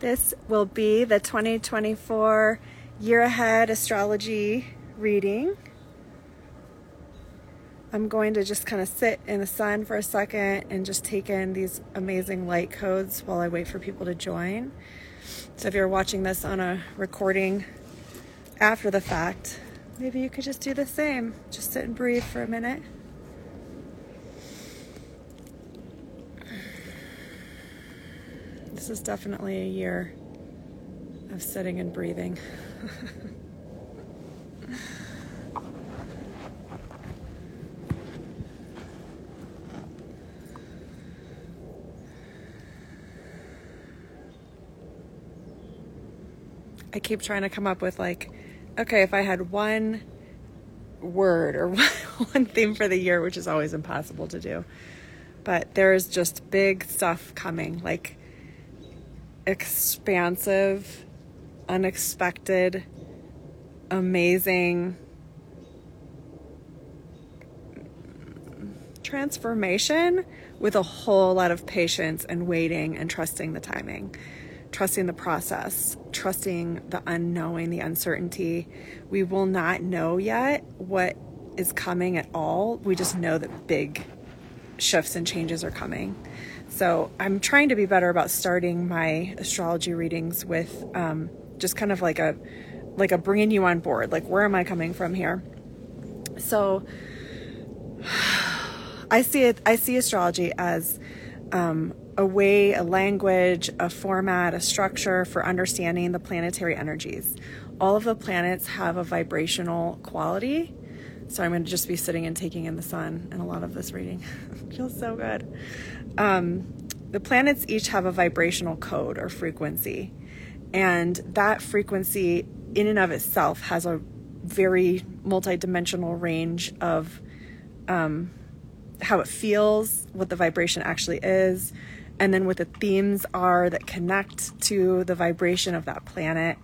This will be the 2024 year ahead astrology reading. I'm going to just kind of sit in the sun for a second and just take in these amazing light codes while I wait for people to join. So if you're watching this on a recording after the fact, maybe you could just do the same. Just sit and breathe for a minute. This is definitely a year of sitting and breathing. I keep trying to come up with like, okay, if I had one word or one theme for the year, which is always impossible to do. But there's just big stuff coming, like expansive, unexpected, amazing transformation with a whole lot of patience and waiting and trusting the timing trusting the process, trusting the unknowing, the uncertainty. We will not know yet what is coming at all. We just know that big shifts and changes are coming. So I'm trying to be better about starting my astrology readings with um, just kind of like a like a bringing you on board. Like where am I coming from here? So I see it. I see astrology as um, a way, a language, a format, a structure for understanding the planetary energies. All of the planets have a vibrational quality. So I'm going to just be sitting and taking in the sun and a lot of this reading. feels so good. Um, the planets each have a vibrational code or frequency. And that frequency, in and of itself, has a very multidimensional range of um, how it feels, what the vibration actually is, and then what the themes are that connect to the vibration of that planet.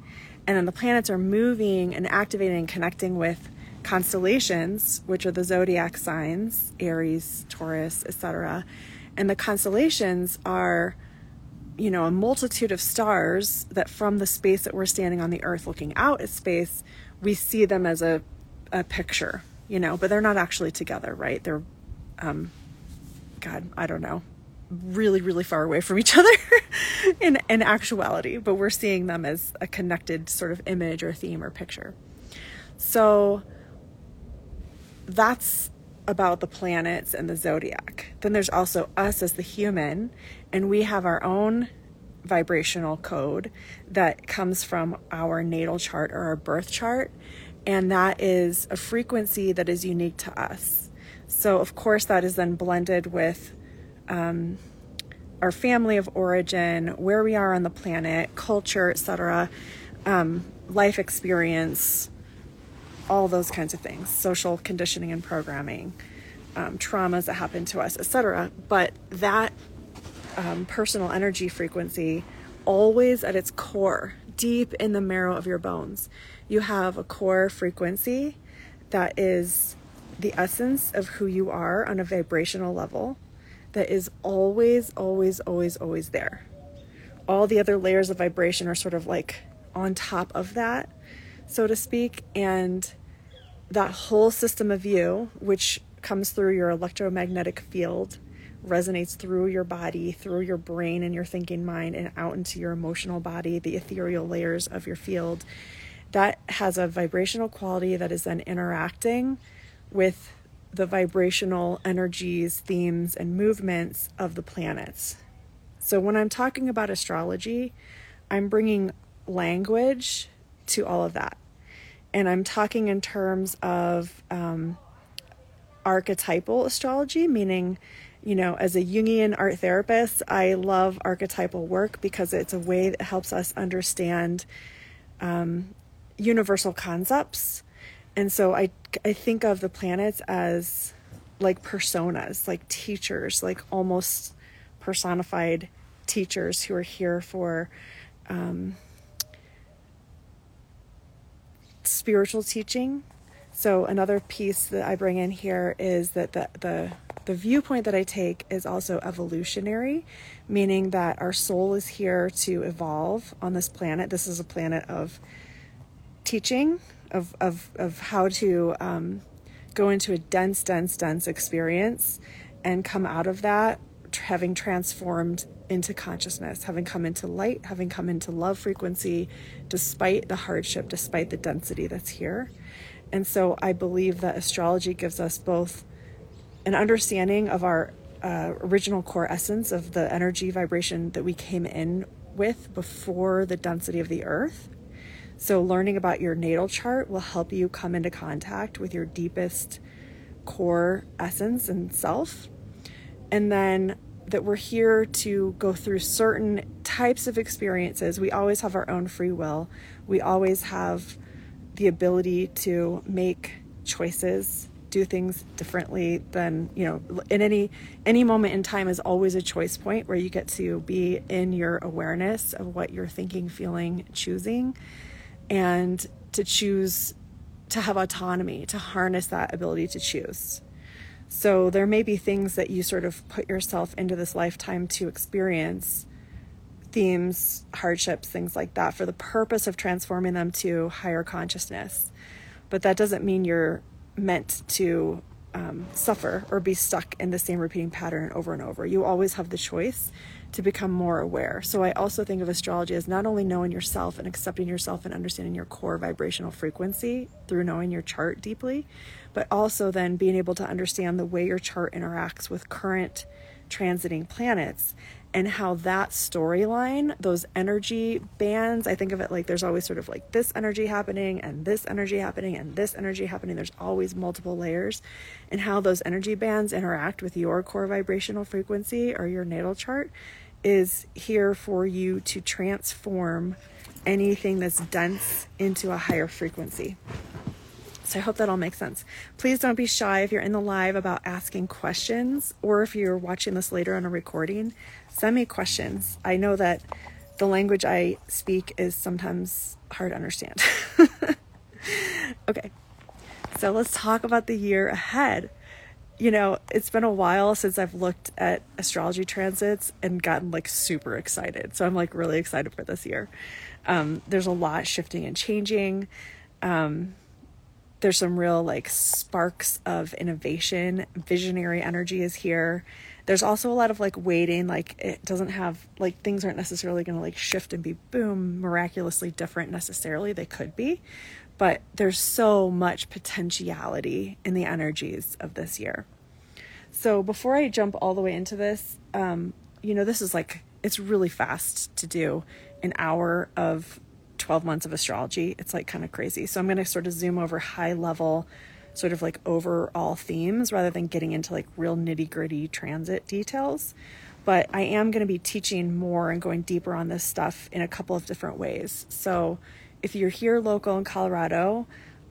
And then the planets are moving and activating and connecting with constellations, which are the zodiac signs, Aries, Taurus, etc. And the constellations are, you know, a multitude of stars that from the space that we're standing on the earth looking out at space, we see them as a, a picture, you know, but they're not actually together, right? They're, um, God, I don't know, really, really far away from each other in, in actuality, but we're seeing them as a connected sort of image or theme or picture. So that's about the planets and the zodiac. Then there's also us as the human, and we have our own vibrational code that comes from our natal chart or our birth chart, and that is a frequency that is unique to us. So, of course, that is then blended with um, our family of origin, where we are on the planet, culture, etc., um, life experience, all those kinds of things, social conditioning and programming, um, traumas that happen to us, etc. But that um, personal energy frequency, always at its core, deep in the marrow of your bones, you have a core frequency that is the essence of who you are on a vibrational level that is always, always, always, always there. All the other layers of vibration are sort of like on top of that, so to speak. And that whole system of you, which comes through your electromagnetic field, resonates through your body, through your brain and your thinking mind, and out into your emotional body, the ethereal layers of your field. That has a vibrational quality that is then interacting with the vibrational energies, themes, and movements of the planets. So, when I'm talking about astrology, I'm bringing language to all of that. And I'm talking in terms of um, archetypal astrology, meaning, you know, as a Jungian art therapist, I love archetypal work because it's a way that helps us understand um, universal concepts and so I I think of the planets as like personas, like teachers, like almost personified teachers who are here for um, spiritual teaching. So another piece that I bring in here is that the the the viewpoint that I take is also evolutionary, meaning that our soul is here to evolve on this planet. This is a planet of teaching, of, of, of how to um, go into a dense, dense, dense experience and come out of that having transformed into consciousness, having come into light, having come into love frequency, despite the hardship, despite the density that's here. And so I believe that astrology gives us both an understanding of our uh, original core essence of the energy vibration that we came in with before the density of the earth. So, learning about your natal chart will help you come into contact with your deepest core essence and self. And then that we're here to go through certain types of experiences. We always have our own free will. We always have the ability to make choices, do things differently than, you know, in any any moment in time is always a choice point where you get to be in your awareness of what you're thinking, feeling, choosing and to choose to have autonomy, to harness that ability to choose. So there may be things that you sort of put yourself into this lifetime to experience themes, hardships, things like that for the purpose of transforming them to higher consciousness. But that doesn't mean you're meant to um, suffer or be stuck in the same repeating pattern over and over. You always have the choice to become more aware. So I also think of astrology as not only knowing yourself and accepting yourself and understanding your core vibrational frequency through knowing your chart deeply, but also then being able to understand the way your chart interacts with current transiting planets and how that storyline, those energy bands, I think of it like there's always sort of like this energy happening and this energy happening and this energy happening. There's always multiple layers, and how those energy bands interact with your core vibrational frequency or your natal chart is here for you to transform anything that's dense into a higher frequency. So I hope that all makes sense. Please don't be shy if you're in the live about asking questions or if you're watching this later on a recording, send me questions. I know that the language I speak is sometimes hard to understand. okay. So let's talk about the year ahead you know, it's been a while since I've looked at astrology transits and gotten like super excited. So I'm like really excited for this year. Um, there's a lot shifting and changing. Um, there's some real like sparks of innovation. Visionary energy is here. There's also a lot of like waiting, like it doesn't have like things aren't necessarily going to like shift and be boom miraculously different necessarily. They could be, but there's so much potentiality in the energies of this year. So before I jump all the way into this, um, you know, this is like, it's really fast to do an hour of 12 months of astrology. It's like kind of crazy. So I'm going to sort of zoom over high level, sort of like overall themes rather than getting into like real nitty gritty transit details. But I am going to be teaching more and going deeper on this stuff in a couple of different ways. So if you're here local in Colorado,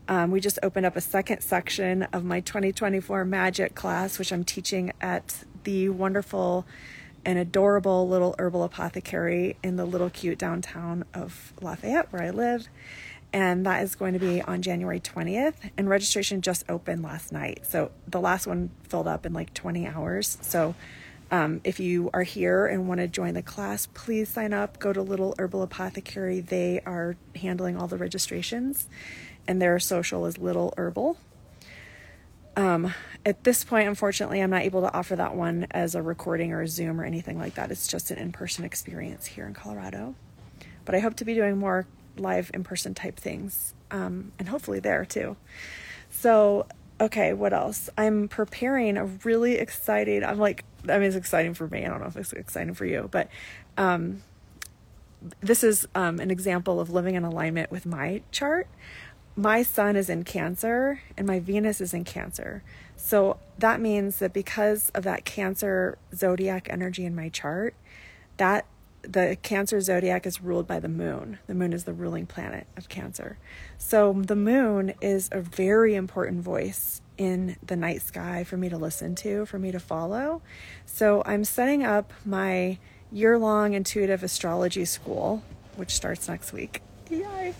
um, we just opened up a second section of my 2024 magic class, which I'm teaching at the wonderful and adorable little herbal apothecary in the little cute downtown of Lafayette, where I live. And that is going to be on January 20th. And registration just opened last night. So the last one filled up in like 20 hours. So um, if you are here and want to join the class, please sign up. Go to Little Herbal Apothecary. They are handling all the registrations, and their social is Little Herbal. Um, at this point, unfortunately, I'm not able to offer that one as a recording or a Zoom or anything like that. It's just an in person experience here in Colorado. But I hope to be doing more live in person type things um, and hopefully there too. So, okay, what else? I'm preparing a really exciting, I'm like, I mean, it's exciting for me. I don't know if it's exciting for you, but um, this is um, an example of living in alignment with my chart. My sun is in Cancer and my Venus is in Cancer. So that means that because of that Cancer zodiac energy in my chart, that the Cancer zodiac is ruled by the moon. The moon is the ruling planet of Cancer. So the moon is a very important voice in the night sky for me to listen to, for me to follow. So I'm setting up my year long intuitive astrology school, which starts next week. Yay!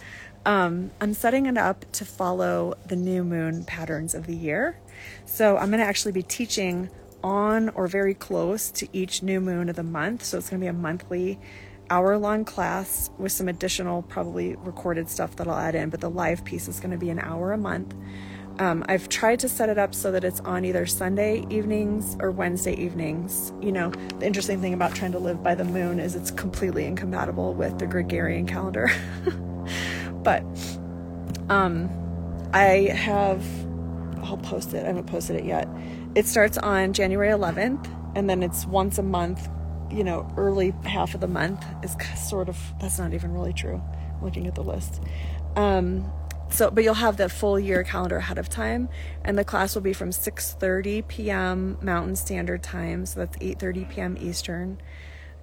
Um, I'm setting it up to follow the new moon patterns of the year. So I'm going to actually be teaching on or very close to each new moon of the month. So it's going to be a monthly hour long class with some additional, probably recorded stuff that I'll add in, but the live piece is going to be an hour a month. Um, I've tried to set it up so that it's on either Sunday evenings or Wednesday evenings. You know, the interesting thing about trying to live by the moon is it's completely incompatible with the Gregorian calendar. but um, I have, I'll post it. I haven't posted it yet. It starts on January 11th, and then it's once a month. You know, early half of the month is sort of that's not even really true. Looking at the list. Um, so but you'll have the full year calendar ahead of time and the class will be from 6.30 p.m mountain standard time so that's 8.30 p.m eastern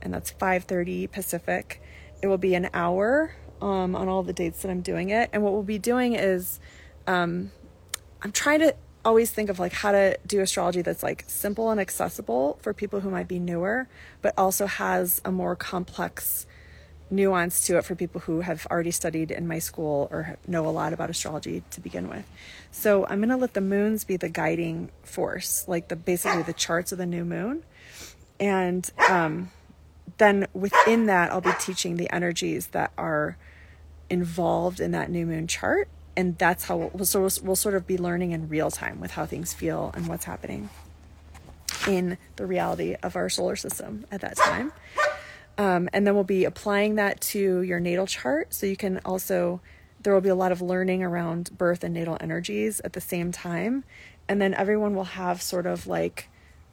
and that's 5.30 pacific it will be an hour um, on all the dates that i'm doing it and what we'll be doing is um, i'm trying to always think of like how to do astrology that's like simple and accessible for people who might be newer but also has a more complex nuance to it for people who have already studied in my school or know a lot about astrology to begin with. So I'm going to let the moons be the guiding force, like the basically the charts of the new moon, and um, then within that I'll be teaching the energies that are involved in that new moon chart, and that's how we'll, we'll, we'll sort of be learning in real time with how things feel and what's happening in the reality of our solar system at that time. Um, and then we'll be applying that to your natal chart. So you can also, there will be a lot of learning around birth and natal energies at the same time. And then everyone will have sort of like,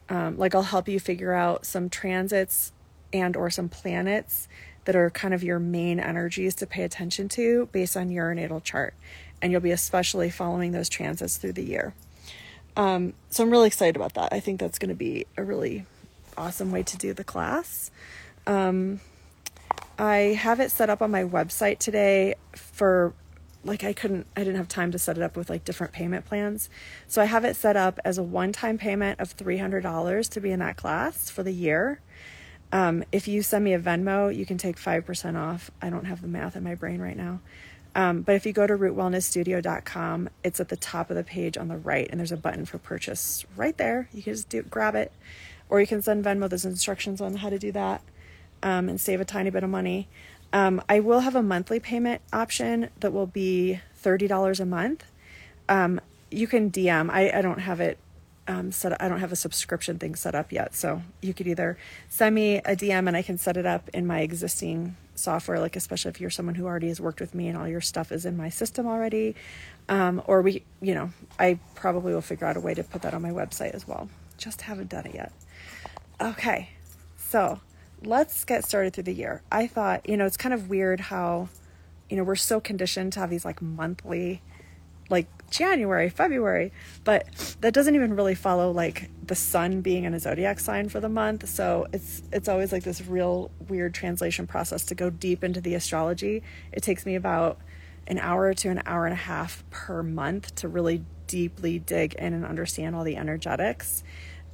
um, like I'll help you figure out some transits and or some planets that are kind of your main energies to pay attention to based on your natal chart. And you'll be especially following those transits through the year. Um, so I'm really excited about that. I think that's going to be a really awesome way to do the class. Um, I have it set up on my website today for like I couldn't I didn't have time to set it up with like different payment plans. So I have it set up as a one-time payment of $300 to be in that class for the year. Um, if you send me a Venmo, you can take 5% off. I don't have the math in my brain right now. Um, but if you go to rootwellnessstudio.com, it's at the top of the page on the right, and there's a button for purchase right there. You can just do grab it, or you can send Venmo. There's instructions on how to do that um, and save a tiny bit of money. Um, I will have a monthly payment option that will be $30 a month. Um, you can DM. I, I don't have it um, set. Up, I don't have a subscription thing set up yet, so you could either send me a DM and I can set it up in my existing software. Like especially if you're someone who already has worked with me and all your stuff is in my system already, um, or we, you know, I probably will figure out a way to put that on my website as well. Just haven't done it yet. Okay, so let's get started through the year. I thought, you know, it's kind of weird how, you know, we're so conditioned to have these like monthly, like January, February, but that doesn't even really follow like the sun being in a zodiac sign for the month. So it's it's always like this real weird translation process to go deep into the astrology. It takes me about an hour to an hour and a half per month to really deeply dig in and understand all the energetics.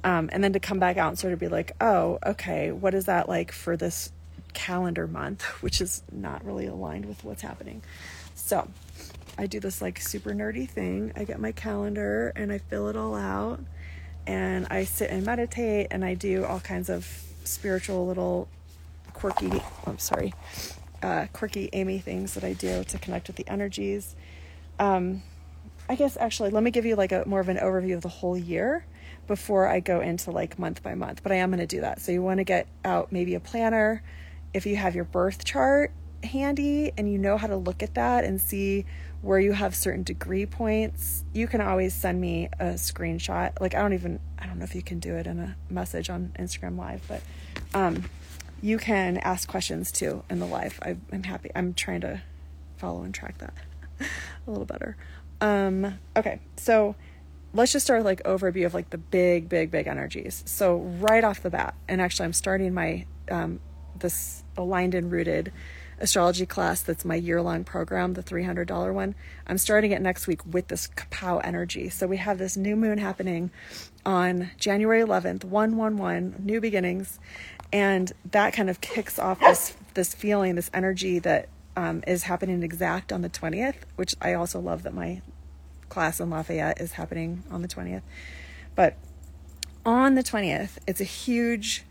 Um, and then to come back out and sort of be like, oh, okay, what is that like for this calendar month, which is not really aligned with what's happening. So I do this like super nerdy thing. I get my calendar and I fill it all out and I sit and meditate and I do all kinds of spiritual little quirky, I'm oh, sorry, uh, quirky Amy things that I do to connect with the energies. Um, I guess actually, let me give you like a more of an overview of the whole year before I go into like month by month, but I am going to do that. So you want to get out maybe a planner. If you have your birth chart handy and you know how to look at that and see where you have certain degree points, you can always send me a screenshot. Like I don't even I don't know if you can do it in a message on Instagram live, but um you can ask questions too in the live. I, I'm happy. I'm trying to follow and track that a little better. Um, okay, so let's just start with like overview of like the big big big energies so right off the bat and actually i'm starting my um, this aligned and rooted astrology class that's my year-long program the $300 one i'm starting it next week with this kapow energy so we have this new moon happening on january 11th 111 new beginnings and that kind of kicks off this this feeling this energy that um, is happening exact on the 20th which i also love that my class in Lafayette is happening on the 20th. But on the 20th, it's a huge,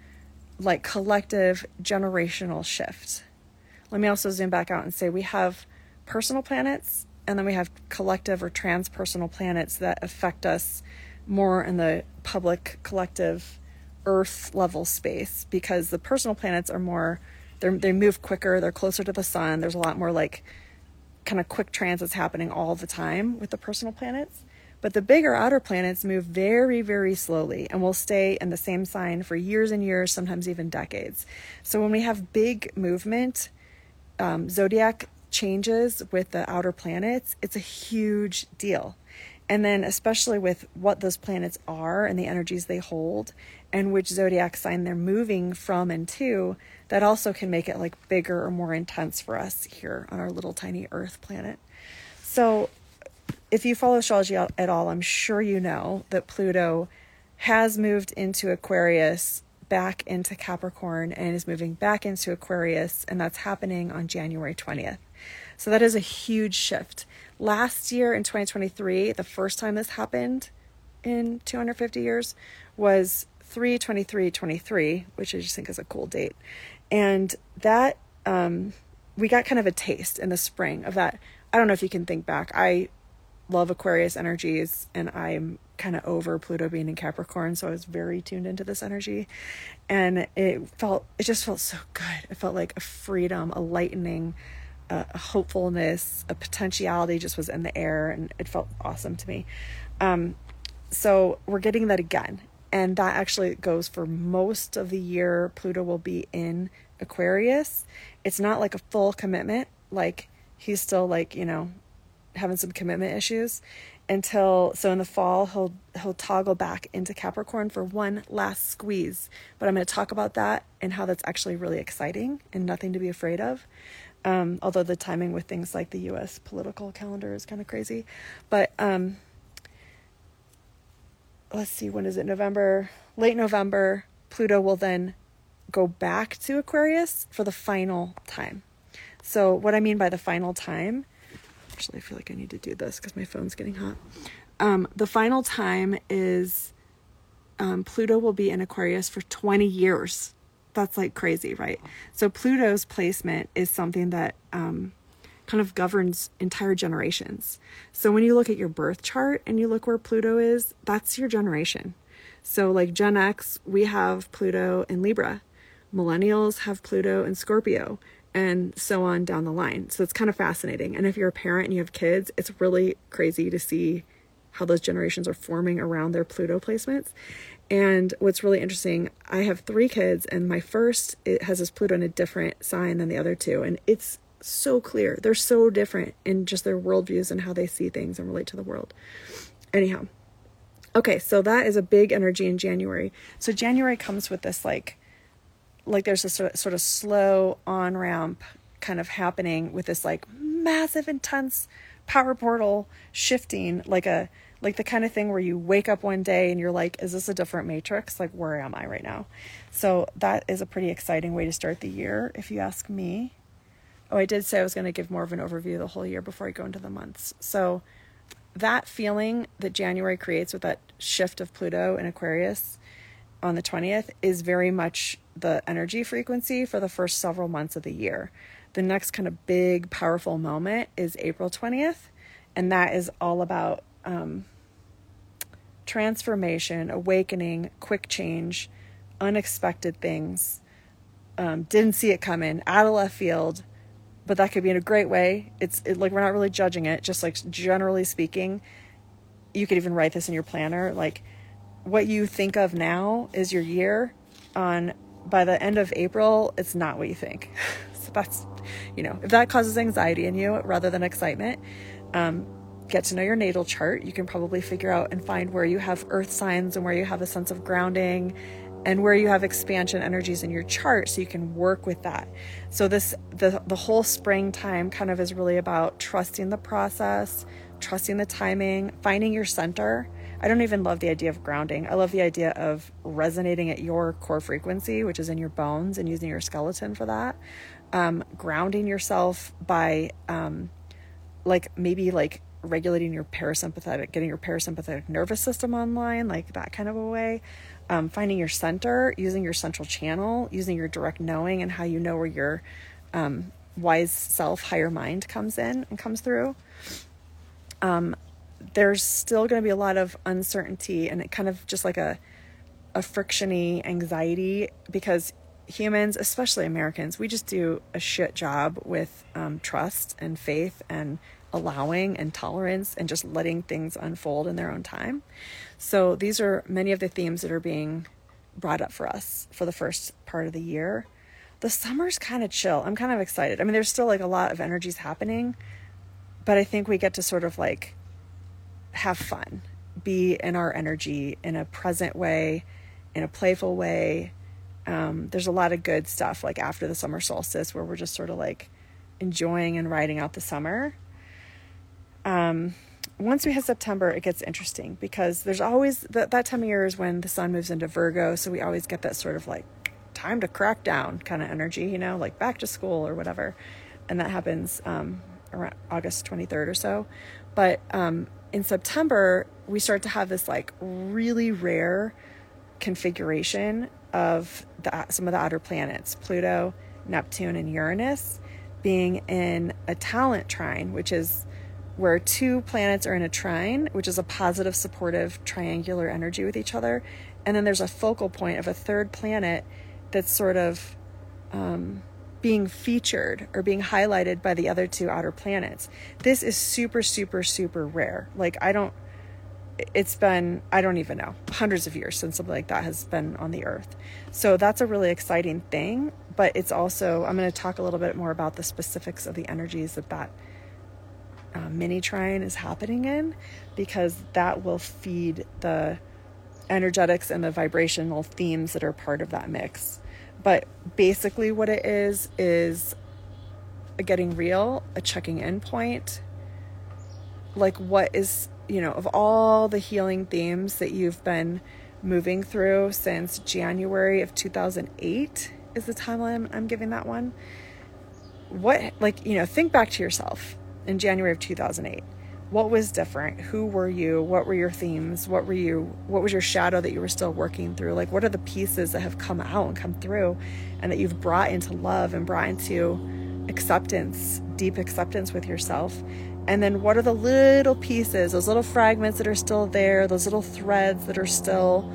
like, collective generational shift. Let me also zoom back out and say we have personal planets and then we have collective or transpersonal planets that affect us more in the public collective earth level space because the personal planets are more they move quicker they're closer to the sun there's a lot more like kind of quick transits happening all the time with the personal planets. But the bigger outer planets move very very slowly and will stay in the same sign for years and years sometimes even decades. So when we have big movement um, zodiac changes with the outer planets it's a huge deal and then, especially with what those planets are and the energies they hold, and which zodiac sign they're moving from and to, that also can make it like bigger or more intense for us here on our little tiny Earth planet. So, if you follow astrology at all, I'm sure you know that Pluto has moved into Aquarius back into Capricorn and is moving back into Aquarius, and that's happening on January 20th. So that is a huge shift. Last year in 2023, the first time this happened in 250 years was 32323, which I just think is a cool date. And that um, we got kind of a taste in the spring of that. I don't know if you can think back. I love Aquarius energies and I'm kind of over Pluto being in Capricorn, so I was very tuned into this energy. And it felt it just felt so good. It felt like a freedom, a lightening, a, hopefulness, a potentiality just was in the air, and it felt awesome to me. Um, so we're getting that again, and that actually goes for most of the year. Pluto will be in Aquarius. It's not like a full commitment, like he's still like you know having some commitment issues until so in the fall he'll he'll toggle back into Capricorn for one last squeeze. But I'm going to talk about that and how that's actually really exciting and nothing to be afraid of. Um, although the timing with things like the U.S. political calendar is kind of crazy, but um, let's see, when is it? November, late November. Pluto will then go back to Aquarius for the final time. So, what I mean by the final time, actually, I feel like I need to do this because my phone's getting hot. Um, the final time is um, Pluto will be in Aquarius for 20 years that's like crazy, right? So Pluto's placement is something that um, kind of governs entire generations. So when you look at your birth chart and you look where Pluto is, that's your generation. So like Gen X, we have Pluto in Libra. Millennials have Pluto in Scorpio and so on down the line. So it's kind of fascinating. And if you're a parent and you have kids, it's really crazy to see how those generations are forming around their Pluto placements. And what's really interesting, I have three kids, and my first it has this Pluto in a different sign than the other two, and it's so clear. They're so different in just their worldviews and how they see things and relate to the world. Anyhow, okay, so that is a big energy in January. So January comes with this like, like there's a sort of, slow on ramp kind of happening with this like massive, intense power portal shifting, like a like the kind of thing where you wake up one day and you're like, is this a different matrix? Like, where am I right now? So, that is a pretty exciting way to start the year, if you ask me. Oh, I did say I was going to give more of an overview of the whole year before I go into the months. So, that feeling that January creates with that shift of Pluto in Aquarius on the 20th is very much the energy frequency for the first several months of the year. The next kind of big, powerful moment is April 20th, and that is all about um, transformation, awakening, quick change, unexpected things. Um, didn't see it coming out of left field, but that could be in a great way. It's it, like we're not really judging it, just like generally speaking. You could even write this in your planner. Like what you think of now is your year. On by the end of April, it's not what you think. so that's, you know, if that causes anxiety in you rather than excitement, um, get to know your natal chart, you can probably figure out and find where you have earth signs and where you have a sense of grounding and where you have expansion energies in your chart so you can work with that. So this the the whole springtime kind of is really about trusting the process, trusting the timing, finding your center. I don't even love the idea of grounding. I love the idea of resonating at your core frequency, which is in your bones, and using your skeleton for that. Um, grounding yourself by, um, like, maybe like regulating your parasympathetic, getting your parasympathetic nervous system online, like that kind of a way. Um, finding your center, using your central channel, using your direct knowing, and how you know where your um, wise self, higher mind comes in and comes through. Um, there's still going to be a lot of uncertainty and it kind of just like a a frictiony anxiety because humans, especially Americans, we just do a shit job with um, trust and faith and allowing and tolerance and just letting things unfold in their own time. So these are many of the themes that are being brought up for us for the first part of the year. The summer's kind of chill. I'm kind of excited. I mean, there's still like a lot of energies happening, but I think we get to sort of like have fun, be in our energy in a present way, in a playful way. Um, there's a lot of good stuff like after the summer solstice where we're just sort of like enjoying and riding out the summer. Um, once we hit September, it gets interesting because there's always that, that time of year is when the sun moves into Virgo. So we always get that sort of like time to crack down kind of energy, you know, like back to school or whatever. And that happens um, around August 23rd or so. But um, in September, we start to have this like really rare configuration of the, some of the outer planets Pluto, Neptune, and Uranus being in a talent trine, which is where two planets are in a trine, which is a positive, supportive, triangular energy with each other. And then there's a focal point of a third planet that's sort of um, being featured or being highlighted by the other two outer planets. This is super, super, super rare. Like, I don't, it's been, I don't even know, hundreds of years since something like that has been on the earth. So that's a really exciting thing. But it's also, I'm going to talk a little bit more about the specifics of the energies that that uh, mini trine is happening in because that will feed the energetics and the vibrational themes that are part of that mix. But basically, what it is is a getting real, a checking in point. Like, what is, you know, of all the healing themes that you've been moving through since January of 2008 is the timeline I'm giving that one. What, like, you know, think back to yourself in January of 2008. What was different? Who were you? What were your themes? What were you what was your shadow that you were still working through? Like what are the pieces that have come out and come through and that you've brought into love and brought into acceptance, deep acceptance with yourself? And then what are the little pieces, those little fragments that are still there, those little threads that are still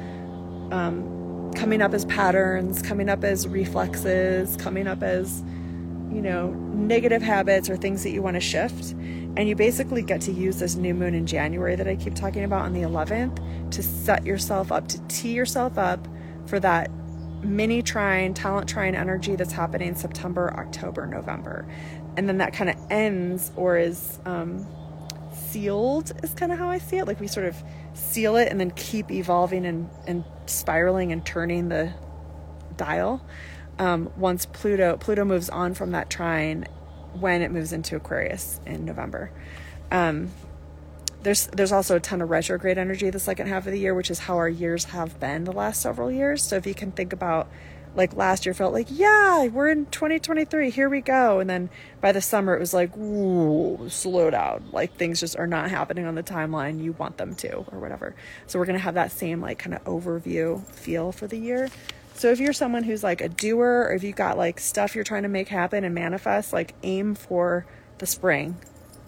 um, coming up as patterns, coming up as reflexes, coming up as you know, negative habits or things that you want to shift. And you basically get to use this new moon in January that I keep talking about on the 11th to set yourself up, to tee yourself up for that mini trine, talent trine energy that's happening September, October, November. And then that kind of ends or is um, sealed, is kind of how I see it. Like we sort of seal it and then keep evolving and, and spiraling and turning the dial um, once Pluto Pluto moves on from that trine when it moves into Aquarius in November. Um, there's there's also a ton of retrograde energy the second half of the year, which is how our years have been the last several years. So if you can think about like last year felt like, yeah, we're in 2023, here we go. And then by the summer, it was like, ooh, slow down. Like things just are not happening on the timeline you want them to, or whatever. So we're going to have that same like kind of overview feel for the year. So if you're someone who's like a doer or if you've got like stuff you're trying to make happen and manifest, like aim for the spring,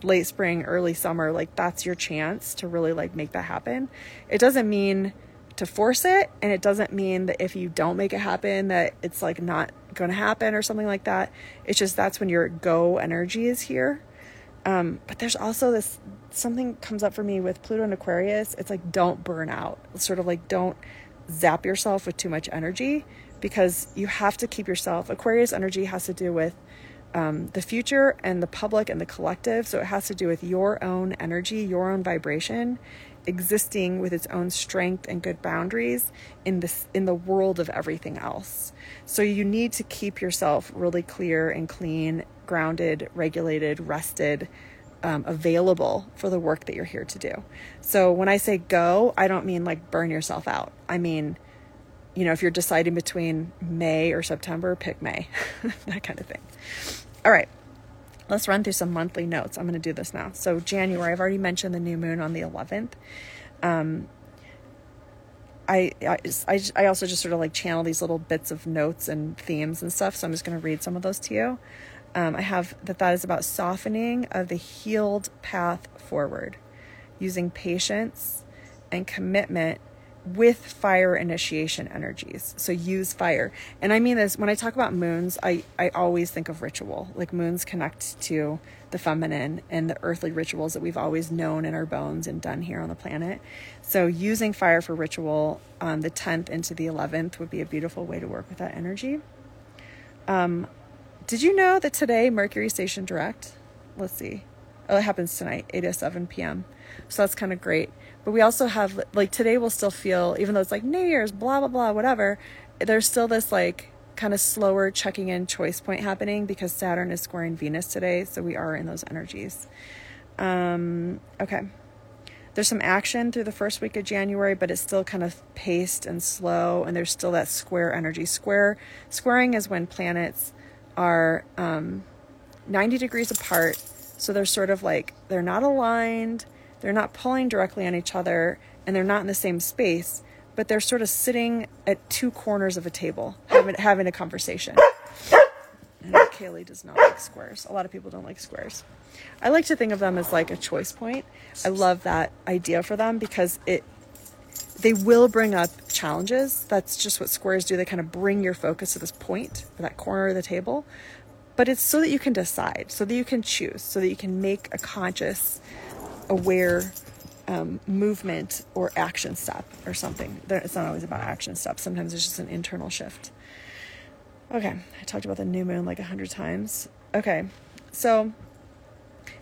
late spring, early summer, like that's your chance to really like make that happen. It doesn't mean to force it and it doesn't mean that if you don't make it happen that it's like not going to happen or something like that. It's just that's when your go energy is here. Um, but there's also this something comes up for me with Pluto and Aquarius. It's like don't burn out. Sort of like don't zap yourself with too much energy because you have to keep yourself. Aquarius energy has to do with um, the future and the public and the collective. So it has to do with your own energy, your own vibration existing with its own strength and good boundaries in this in the world of everything else. So you need to keep yourself really clear and clean, grounded, regulated, rested, um, available for the work that you're here to do. So when I say go, I don't mean like burn yourself out. I mean, you know, if you're deciding between May or September, pick May, that kind of thing. All right. let's run through some monthly notes. I'm going to do this now. So, January, I've already mentioned the new moon on the 11th. Um, I, I, I also just sort of like channel these little bits of notes and themes and stuff. So I'm just going to read some of those to you. Um, I have that that is about softening of the healed path forward, using patience and commitment with fire initiation energies. So use fire. And I mean this when I talk about moons, I, I always think of ritual. Like moons connect to the feminine and the earthly rituals that we've always known in our bones and done here on the planet. So using fire for ritual on the 10th into the 11th would be a beautiful way to work with that energy. Um, did you know that today Mercury station direct? Let's see. Oh, it happens tonight, 8 to 7 p.m. So that's kind of great. But we also have, like, today we'll still feel, even though it's like New Year's, blah, blah, blah, whatever, there's still this, like, kind of slower checking in choice point happening because Saturn is squaring Venus today. So we are in those energies. Um, okay. There's some action through the first week of January, but it's still kind of paced and slow, and there's still that square energy. Square squaring is when planets are um, 90 degrees apart, so they're sort of like they're not aligned, they're not pulling directly on each other, and they're not in the same space, but they're sort of sitting at two corners of a table having, having a conversation. And Kaylee does not like squares. A lot of people don't like squares. I like to think of them as like a choice point. I love that idea for them because it they will bring up challenges. That's just what squares do. They kind of bring your focus to this point, that corner of the table. But it's so that you can decide, so that you can choose, so that you can make a conscious, aware um, movement or action step or something. It's not always about action steps. Sometimes it's just an internal shift. Okay, I talked about the new moon like a hundred times. Okay, so,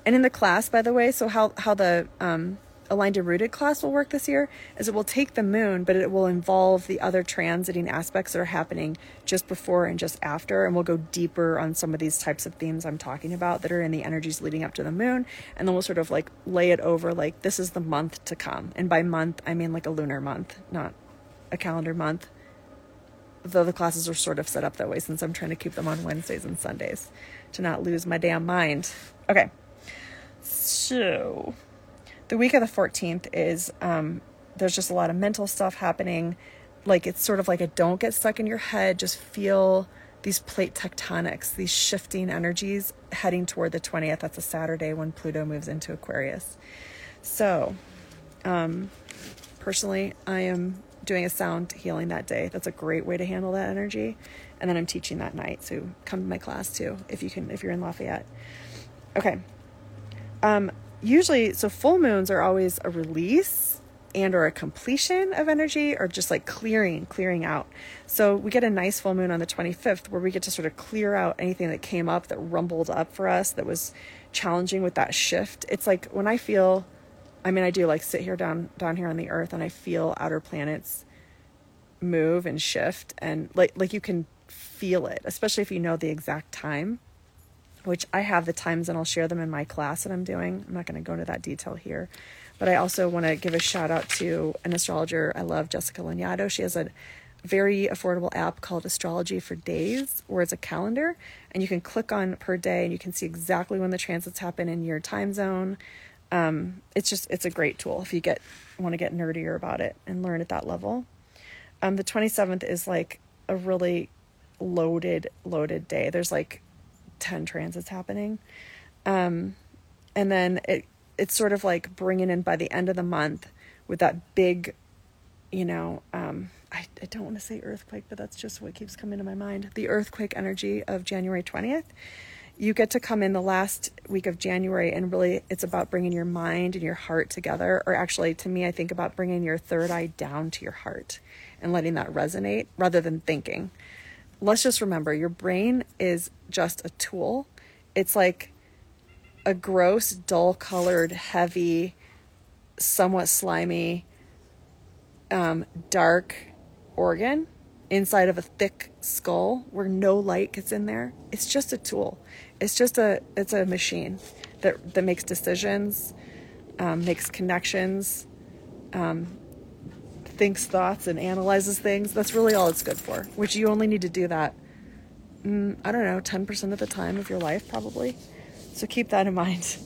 and in the class, by the way, so how how the um, aligned and rooted class will work this year is it will take the moon, but it will involve the other transiting aspects that are happening just before and just after. And we'll go deeper on some of these types of themes I'm talking about that are in the energies leading up to the moon. And then we'll sort of like lay it over like this is the month to come. And by month, I mean like a lunar month, not a calendar month. Though the classes are sort of set up that way since I'm trying to keep them on Wednesdays and Sundays to not lose my damn mind. Okay. So the week of the 14th is um, there's just a lot of mental stuff happening. Like it's sort of like a don't get stuck in your head, just feel these plate tectonics, these shifting energies heading toward the 20th. That's a Saturday when Pluto moves into Aquarius. So, um, personally, I am doing a sound healing that day. That's a great way to handle that energy. And then I'm teaching that night. So come to my class too if you can, if you're in Lafayette. Okay. Um, usually so full moons are always a release and or a completion of energy or just like clearing clearing out. So we get a nice full moon on the 25th where we get to sort of clear out anything that came up that rumbled up for us that was challenging with that shift. It's like when i feel i mean i do like sit here down down here on the earth and i feel outer planets move and shift and like like you can feel it especially if you know the exact time which I have the times and I'll share them in my class that I'm doing. I'm not going to go into that detail here. But I also want to give a shout out to an astrologer I love, Jessica Lanyadoo. She has a very affordable app called Astrology for Days, where it's a calendar and you can click on per day and you can see exactly when the transits happen in your time zone. Um, it's just it's a great tool if you get want to get nerdier about it and learn at that level. Um, the 27th is like a really loaded loaded day. There's like 10 transits happening. Um, and then it it's sort of like bringing in by the end of the month with that big, you know, um, I, I don't want to say earthquake, but that's just what keeps coming to my mind. The earthquake energy of January 20th. You get to come in the last week of January, and really it's about bringing your mind and your heart together. Or actually, to me, I think about bringing your third eye down to your heart and letting that resonate rather than thinking let's just remember your brain is just a tool. It's like a gross, dull colored, heavy, somewhat slimy, um, dark organ inside of a thick skull where no light gets in there. It's just a tool. It's just a it's a machine that that makes decisions, um, makes connections, um, thinks thoughts and analyzes things, that's really all it's good for, which you only need to do that, mm, I don't know, 10% of the time of your life, probably. So keep that in mind.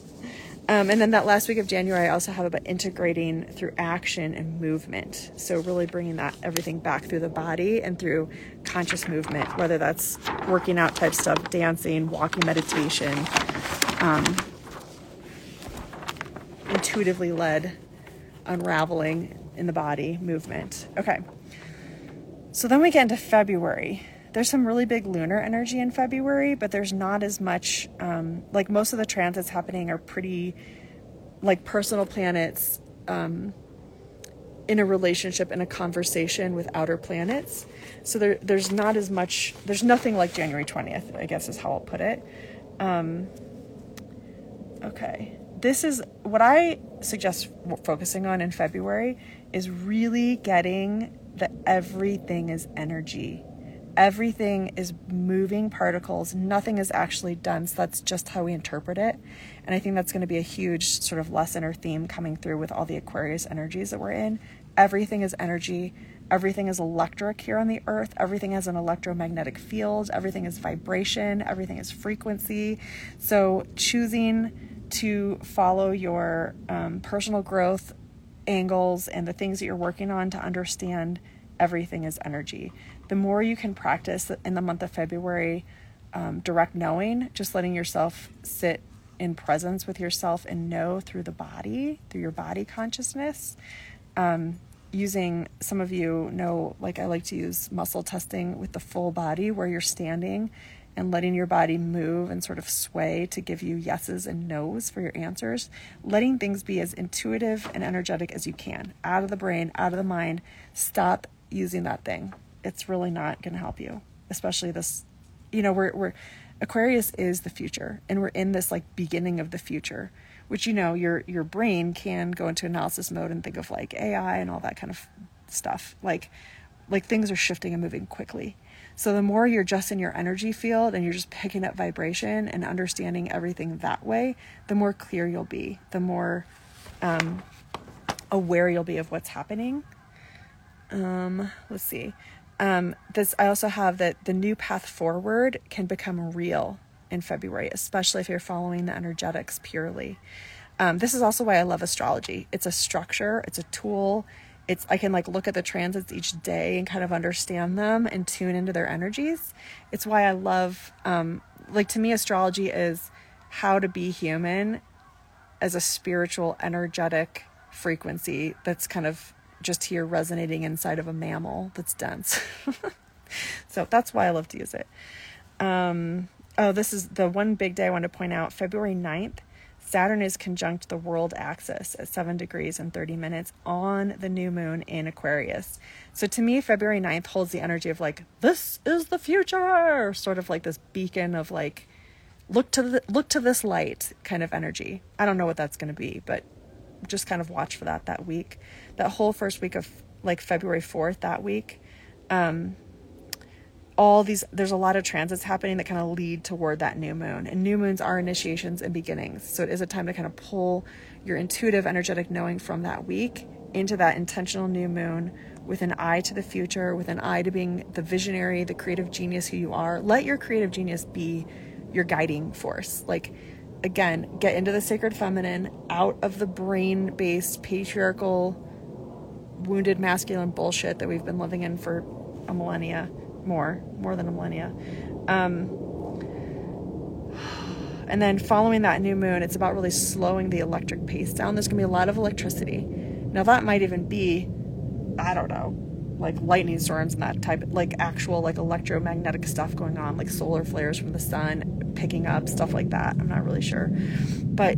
Um, and then that last week of January, I also have about integrating through action and movement. So really bringing that everything back through the body and through conscious movement, whether that's working out type stuff, dancing, walking, meditation, um, intuitively led unraveling in the body movement. Okay. So then we get into February there's some really big lunar energy in February, but there's not as much. Um, like most of the transits happening are pretty, like personal planets um, in a relationship in a conversation with outer planets. So there, there's not as much. There's nothing like January 20th. I guess is how I'll put it. Um, okay, this is what I suggest focusing on in February is really getting that everything is energy everything is moving particles. Nothing is actually done. So that's just how we interpret it. And I think that's going to be a huge sort of lesson or theme coming through with all the Aquarius energies that we're in. Everything is energy. Everything is electric here on the earth. Everything has an electromagnetic field. Everything is vibration. Everything is frequency. So choosing to follow your um, personal growth angles and the things that you're working on to understand everything is energy the more you can practice in the month of February, um, direct knowing, just letting yourself sit in presence with yourself and know through the body, through your body consciousness. Um, using some of you know, like I like to use muscle testing with the full body where you're standing and letting your body move and sort of sway to give you yeses and nos for your answers. Letting things be as intuitive and energetic as you can, out of the brain, out of the mind. Stop using that thing it's really not going to help you, especially this, you know, we're, we're, Aquarius is the future and we're in this like beginning of the future, which, you know, your, your brain can go into analysis mode and think of like AI and all that kind of stuff. Like, like things are shifting and moving quickly. So the more you're just in your energy field and you're just picking up vibration and understanding everything that way, the more clear you'll be, the more um, aware you'll be of what's happening. Um, let's see um, this I also have that the new path forward can become real in February, especially if you're following the energetics purely. Um, this is also why I love astrology. It's a structure, it's a tool. It's I can like look at the transits each day and kind of understand them and tune into their energies. It's why I love um, like to me astrology is how to be human as a spiritual energetic frequency that's kind of just here resonating inside of a mammal that's dense. so that's why I love to use it. Um, oh, this is the one big day I want to point out February 9th. Saturn is conjunct the world axis at 7 degrees and 30 minutes on the new moon in Aquarius. So to me, February 9th holds the energy of like, this is the future, sort of like this beacon of like, look to the, look to this light kind of energy. I don't know what that's going to be, but just kind of watch for that that week. That whole first week of like February 4th, that week. Um, all these, there's a lot of transits happening that kind of lead toward that new moon. And new moons are initiations and beginnings. So it is a time to kind of pull your intuitive, energetic knowing from that week into that intentional new moon with an eye to the future, with an eye to being the visionary, the creative genius who you are. Let your creative genius be your guiding force. Like, again, get into the sacred feminine, out of the brain based, patriarchal, wounded masculine bullshit that we've been living in for a millennia, more, more than a millennia. Um, and then following that new moon, it's about really slowing the electric pace down. There's going to be a lot of electricity. Now, that might even be, I don't know, like lightning storms and that type, like actual like electromagnetic stuff going on, like solar flares from the sun picking up stuff like that. I'm not really sure, but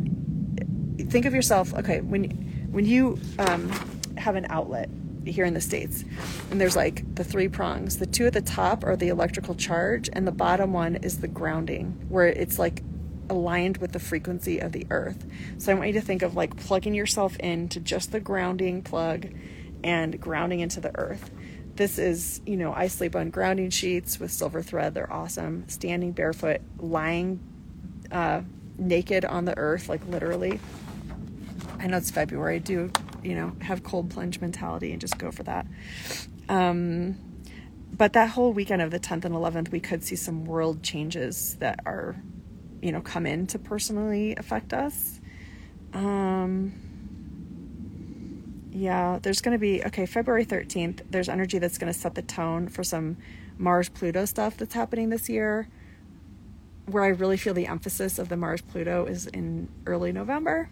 think of yourself. Okay, when when you um, have an outlet here in the states, and there's like the three prongs. The two at the top are the electrical charge, and the bottom one is the grounding, where it's like aligned with the frequency of the earth. So I want you to think of like plugging yourself into just the grounding plug and grounding into the earth. This is, you know, I sleep on grounding sheets with silver thread. They're awesome. Standing barefoot, lying uh, naked on the earth, like literally. I know it's February. Do, you know, have cold plunge mentality and just go for that. Um, but that whole weekend of the 10th and 11th, we could see some world changes that are you know, come in to personally affect us. Um, yeah, there's going to be, okay, February 13th, there's energy that's going to set the tone for some Mars Pluto stuff that's happening this year. Where I really feel the emphasis of the Mars Pluto is in early November.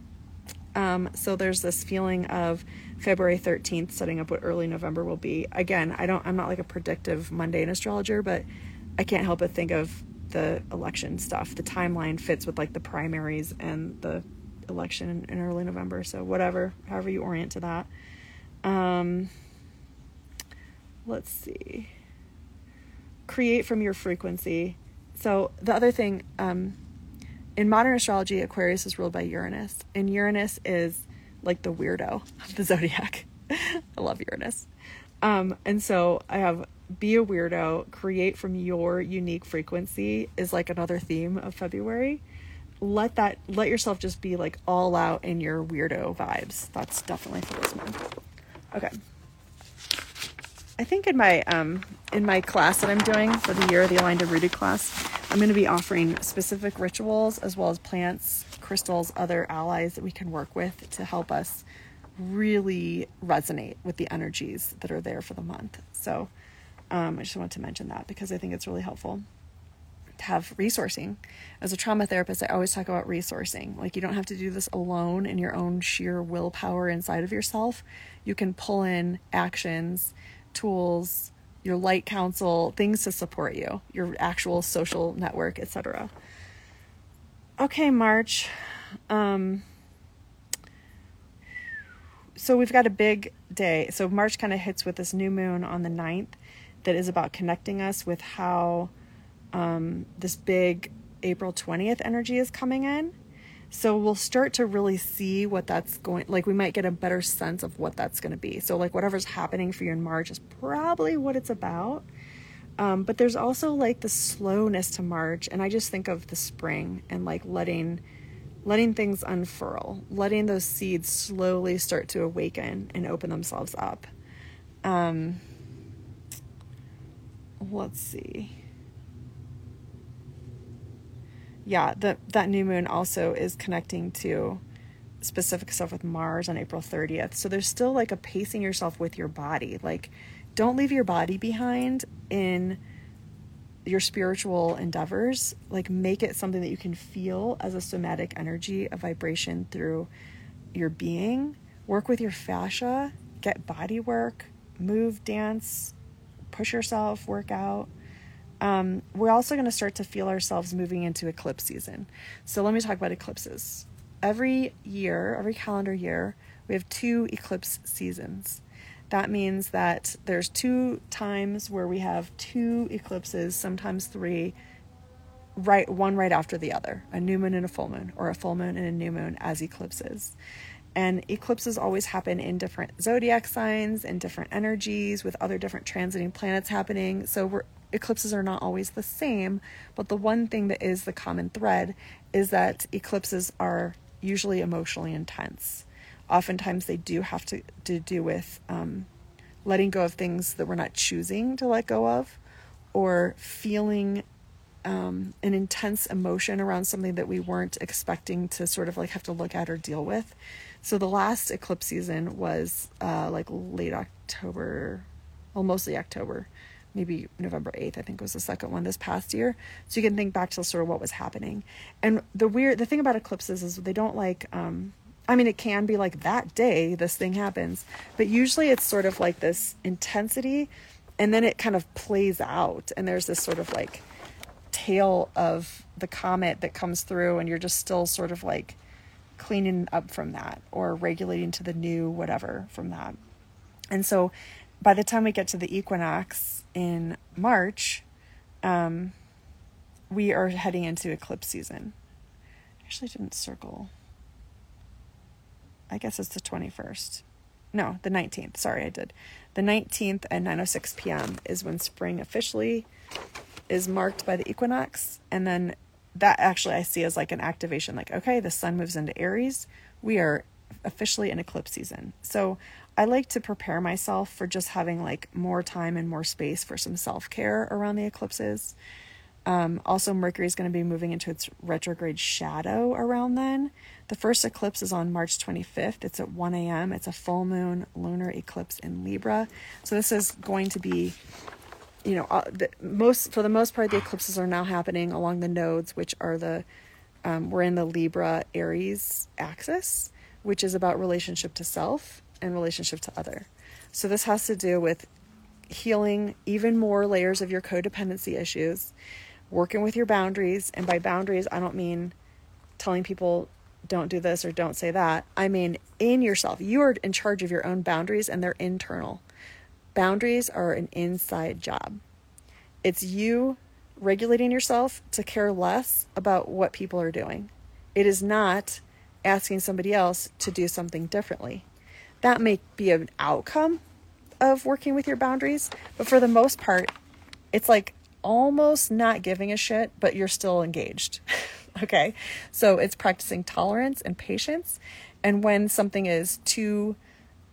Um, so there's this feeling of February 13th setting up what early November will be. Again, I don't, I'm not like a predictive mundane astrologer, but I can't help but think of the election stuff. The timeline fits with like the primaries and the election in, early November. So whatever, however you orient to that. Um, let's see. Create from your frequency. So the other thing, um, in modern astrology, Aquarius is ruled by Uranus, and Uranus is like the weirdo of the zodiac. I love Uranus. Um, and so I have be a weirdo, create from your unique frequency is like another theme of February. Let that let yourself just be like all out in your weirdo vibes. That's definitely for this month. Okay. I think in my um in my class that I'm doing for the year, the Aligned and Rooted class, I'm going to be offering specific rituals as well as plants, crystals, other allies that we can work with to help us really resonate with the energies that are there for the month. So um, I just wanted to mention that because I think it's really helpful to have resourcing. As a trauma therapist, I always talk about resourcing. Like, you don't have to do this alone in your own sheer willpower inside of yourself. You can pull in actions, tools, your light council, things to support you, your actual social network, etc. Okay, March. Um, so we've got a big day. So March kind of hits with this new moon on the 9th that is about connecting us with how um, this big April 20th energy is coming in. So we'll start to really see what that's going like we might get a better sense of what that's going to be. So like whatever's happening for you in March is probably what it's about. Um, but there's also like the slowness to March and I just think of the spring and like letting letting things unfurl, letting those seeds slowly start to awaken and open themselves up. Um, let's see. Yeah, that that new moon also is connecting to specific stuff with Mars on April 30th. So there's still like a pacing yourself with your body. Like don't leave your body behind in your spiritual endeavors. Like make it something that you can feel as a somatic energy, a vibration through your being. Work with your fascia, get body work, move, dance, push yourself, work out. Um, we're also going to start to feel ourselves moving into eclipse season. So let me talk about eclipses. Every year, every calendar year, we have two eclipse seasons. That means that there's two times where we have two eclipses, sometimes three, right one right after the other, a new moon and a full moon, or a full moon and a new moon as eclipses. And eclipses always happen in different zodiac signs and different energies with other different transiting planets happening. So eclipses are not always the same, but the one thing that is the common thread is that eclipses are usually emotionally intense. Oftentimes, they do have to, to do with um, letting go of things that we're not choosing to let go of or feeling um, an intense emotion around something that we weren't expecting to sort of like have to look at or deal with. So the last eclipse season was uh, like late October, well, mostly October, maybe November 8th, I think was the second one this past year. So you can think back to sort of what was happening. And the weird, the thing about eclipses is they don't like, um, I mean, it can be like that day this thing happens, but usually it's sort of like this intensity and then it kind of plays out. And there's this sort of like tail of the comet that comes through, and you're just still sort of like, cleaning up from that or regulating to the new whatever from that. And so by the time we get to the equinox in March, um, we are heading into eclipse season. I actually didn't circle. I guess it's the 21st. No, the 19th. Sorry, I did. The 19th at 9:06 p.m. is when spring officially is marked by the equinox and then that actually I see as like an activation like okay the sun moves into Aries we are officially in eclipse season so I like to prepare myself for just having like more time and more space for some self-care around the eclipses Um, also, Mercury is going to be moving into its retrograde shadow around then. The first eclipse is on March 25th. It's at 1 a.m. It's a full moon lunar eclipse in Libra. So this is going to be, you know, uh, the, most for the most part, the eclipses are now happening along the nodes, which are the um, we're in the Libra Aries axis, which is about relationship to self and relationship to other. So this has to do with healing even more layers of your codependency issues working with your boundaries. And by boundaries, I don't mean telling people don't do this or don't say that. I mean in yourself. You are in charge of your own boundaries and they're internal. Boundaries are an inside job. It's you regulating yourself to care less about what people are doing. It is not asking somebody else to do something differently. That may be an outcome of working with your boundaries, but for the most part, it's like almost not giving a shit, but you're still engaged. okay. So it's practicing tolerance and patience. And when something is too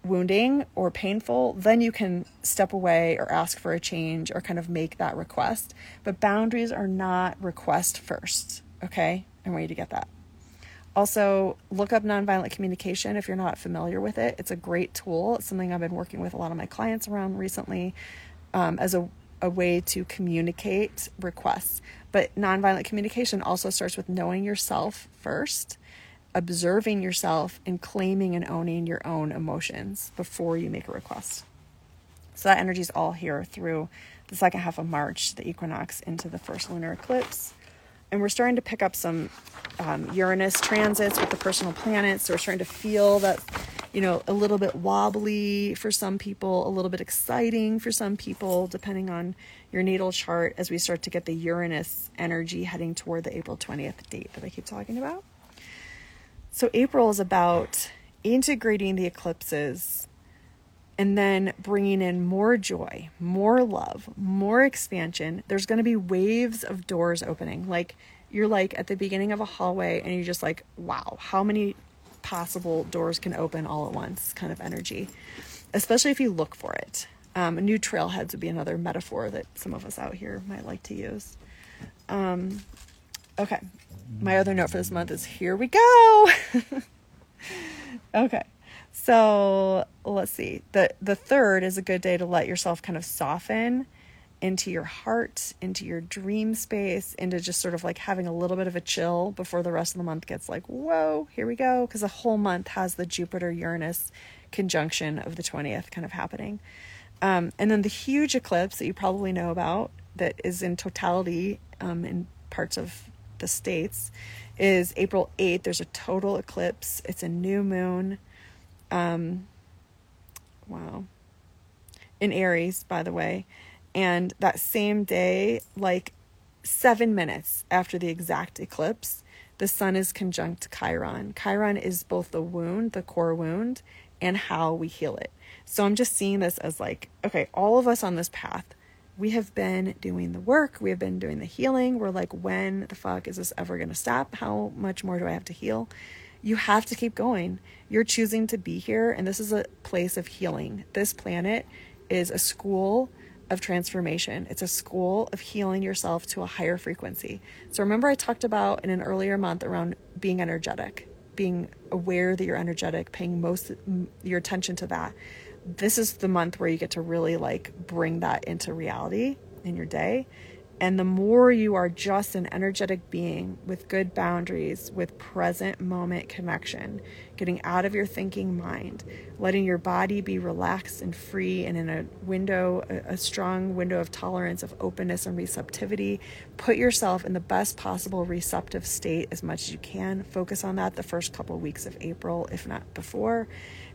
wounding or painful, then you can step away or ask for a change or kind of make that request. But boundaries are not request first. Okay. I want you to get that. Also, look up nonviolent communication if you're not familiar with it. It's a great tool. It's something I've been working with a lot of my clients around recently um, as a a way to communicate requests. But nonviolent communication also starts with knowing yourself first, observing yourself, and claiming and owning your own emotions before you make a request. So that energy is all here through the second half of March, the equinox, into the first lunar eclipse. And we're starting to pick up some um, Uranus transits with the personal planets. So we're starting to feel that you know, a little bit wobbly for some people, a little bit exciting for some people, depending on your natal chart as we start to get the Uranus energy heading toward the April 20th date that I keep talking about. So, April is about integrating the eclipses and then bringing in more joy, more love, more expansion. There's going to be waves of doors opening. Like, you're like at the beginning of a hallway and you're just like, wow, how many possible doors can open all at once kind of energy, especially if you look for it. Um, new trailheads would be another metaphor that some of us out here might like to use. Um, okay, my other note for this month is here we go. okay, so let's see. the The third is a good day to let yourself kind of soften into your heart, into your dream space, into just sort of like having a little bit of a chill before the rest of the month gets like, whoa, here we go. Because the whole month has the Jupiter Uranus conjunction of the 20th kind of happening. Um, and then the huge eclipse that you probably know about that is in totality um, in parts of the states is April 8th. There's a total eclipse, it's a new moon. Um, wow. In Aries, by the way. And that same day, like seven minutes after the exact eclipse, the sun is conjunct Chiron. Chiron is both the wound, the core wound, and how we heal it. So I'm just seeing this as like, okay, all of us on this path, we have been doing the work, we have been doing the healing. We're like, when the fuck is this ever going to stop? How much more do I have to heal? You have to keep going. You're choosing to be here, and this is a place of healing. This planet is a school of transformation. It's a school of healing yourself to a higher frequency. So remember, I talked about in an earlier month around being energetic, being aware that you're energetic, paying most your attention to that. This is the month where you get to really like bring that into reality in your day and the more you are just an energetic being with good boundaries, with present moment connection, getting out of your thinking mind, letting your body be relaxed and free and in a window, a, strong window of tolerance, of openness and receptivity, put yourself in the best possible receptive state as much as you can. Focus on that the first couple of weeks of April, if not before.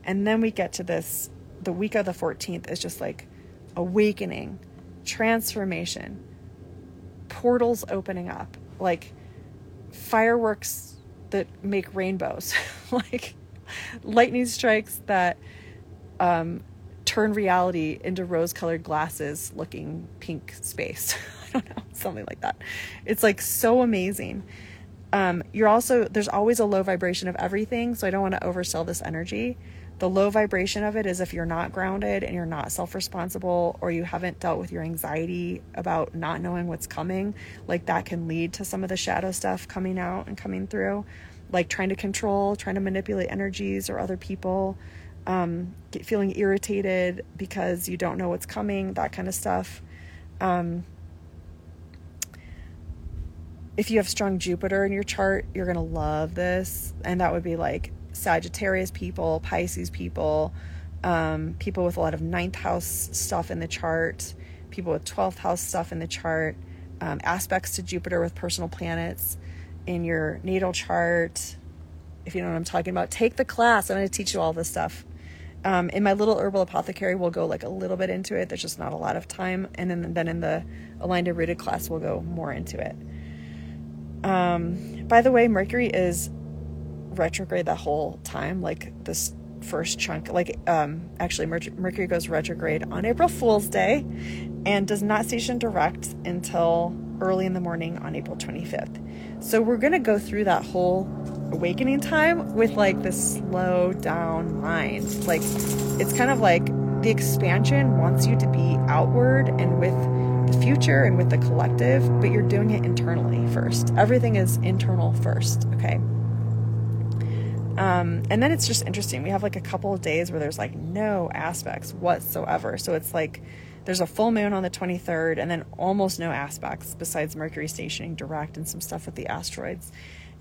And then we get to this the week of the 14th is just like awakening, transformation portals opening up, like fireworks that make rainbows, like lightning strikes that um, turn reality into rose colored glasses looking pink space. I don't know, something like that. It's like so amazing. Um, you're also, there's always a low vibration of everything, so I don't want to oversell this energy, The low vibration of it is if you're not grounded and you're not self responsible or you haven't dealt with your anxiety about not knowing what's coming, like that can lead to some of the shadow stuff coming out and coming through, like trying to control, trying to manipulate energies or other people, um, feeling irritated because you don't know what's coming, that kind of stuff. Um, if you have strong Jupiter in your chart, you're going to love this. And that would be like Sagittarius people, Pisces people, um, people with a lot of ninth house stuff in the chart, people with 12th house stuff in the chart, um, aspects to Jupiter with personal planets in your natal chart. If you know what I'm talking about, take the class. I'm going to teach you all this stuff. Um, in my little herbal apothecary, we'll go like a little bit into it. There's just not a lot of time. And then, then in the aligned and rooted class, we'll go more into it. Um, by the way, Mercury is retrograde the whole time, like this first chunk. Like, um, actually, Mercury goes retrograde on April Fool's Day and does not station direct until early in the morning on April 25th. So, we're going to go through that whole awakening time with like this slow down mind. Like, it's kind of like the expansion wants you to be outward and with the future and with the collective, but you're doing it internally first. Everything is internal first, okay? Um, and then it's just interesting. We have like a couple of days where there's like no aspects whatsoever. So it's like there's a full moon on the 23rd and then almost no aspects besides Mercury stationing direct and some stuff with the asteroids.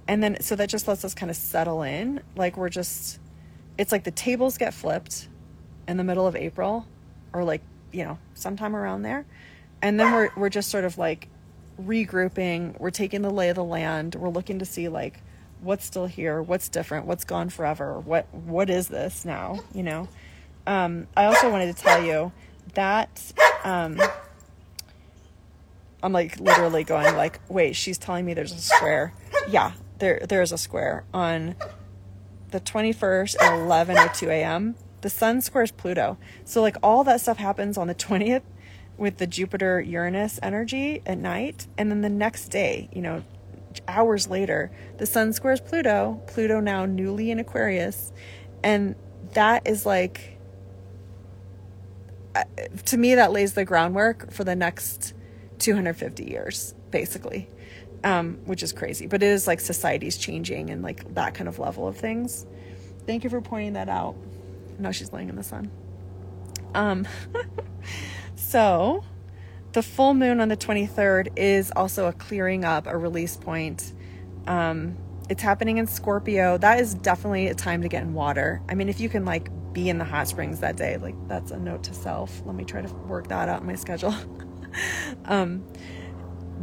And then so that just lets us kind of settle in. Like we're just, it's like the tables get flipped in the middle of April or like, you know, sometime around there and then we're we're just sort of like regrouping we're taking the lay of the land we're looking to see like what's still here what's different what's gone forever what what is this now you know um, i also wanted to tell you that um, i'm like literally going like wait she's telling me there's a square yeah there there's a square on the 21st at 11 or 2 a.m. the sun squares pluto so like all that stuff happens on the 20th with the Jupiter Uranus energy at night. And then the next day, you know, hours later, the sun squares Pluto, Pluto now newly in Aquarius. And that is like, uh, to me, that lays the groundwork for the next 250 years, basically, um, which is crazy. But it is like society's changing and like that kind of level of things. Thank you for pointing that out. Now she's laying in the sun. Um, So, the full moon on the 23rd is also a clearing up, a release point. Um, it's happening in Scorpio. That is definitely a time to get in water. I mean, if you can like be in the hot springs that day, like that's a note to self. Let me try to work that out in my schedule. um,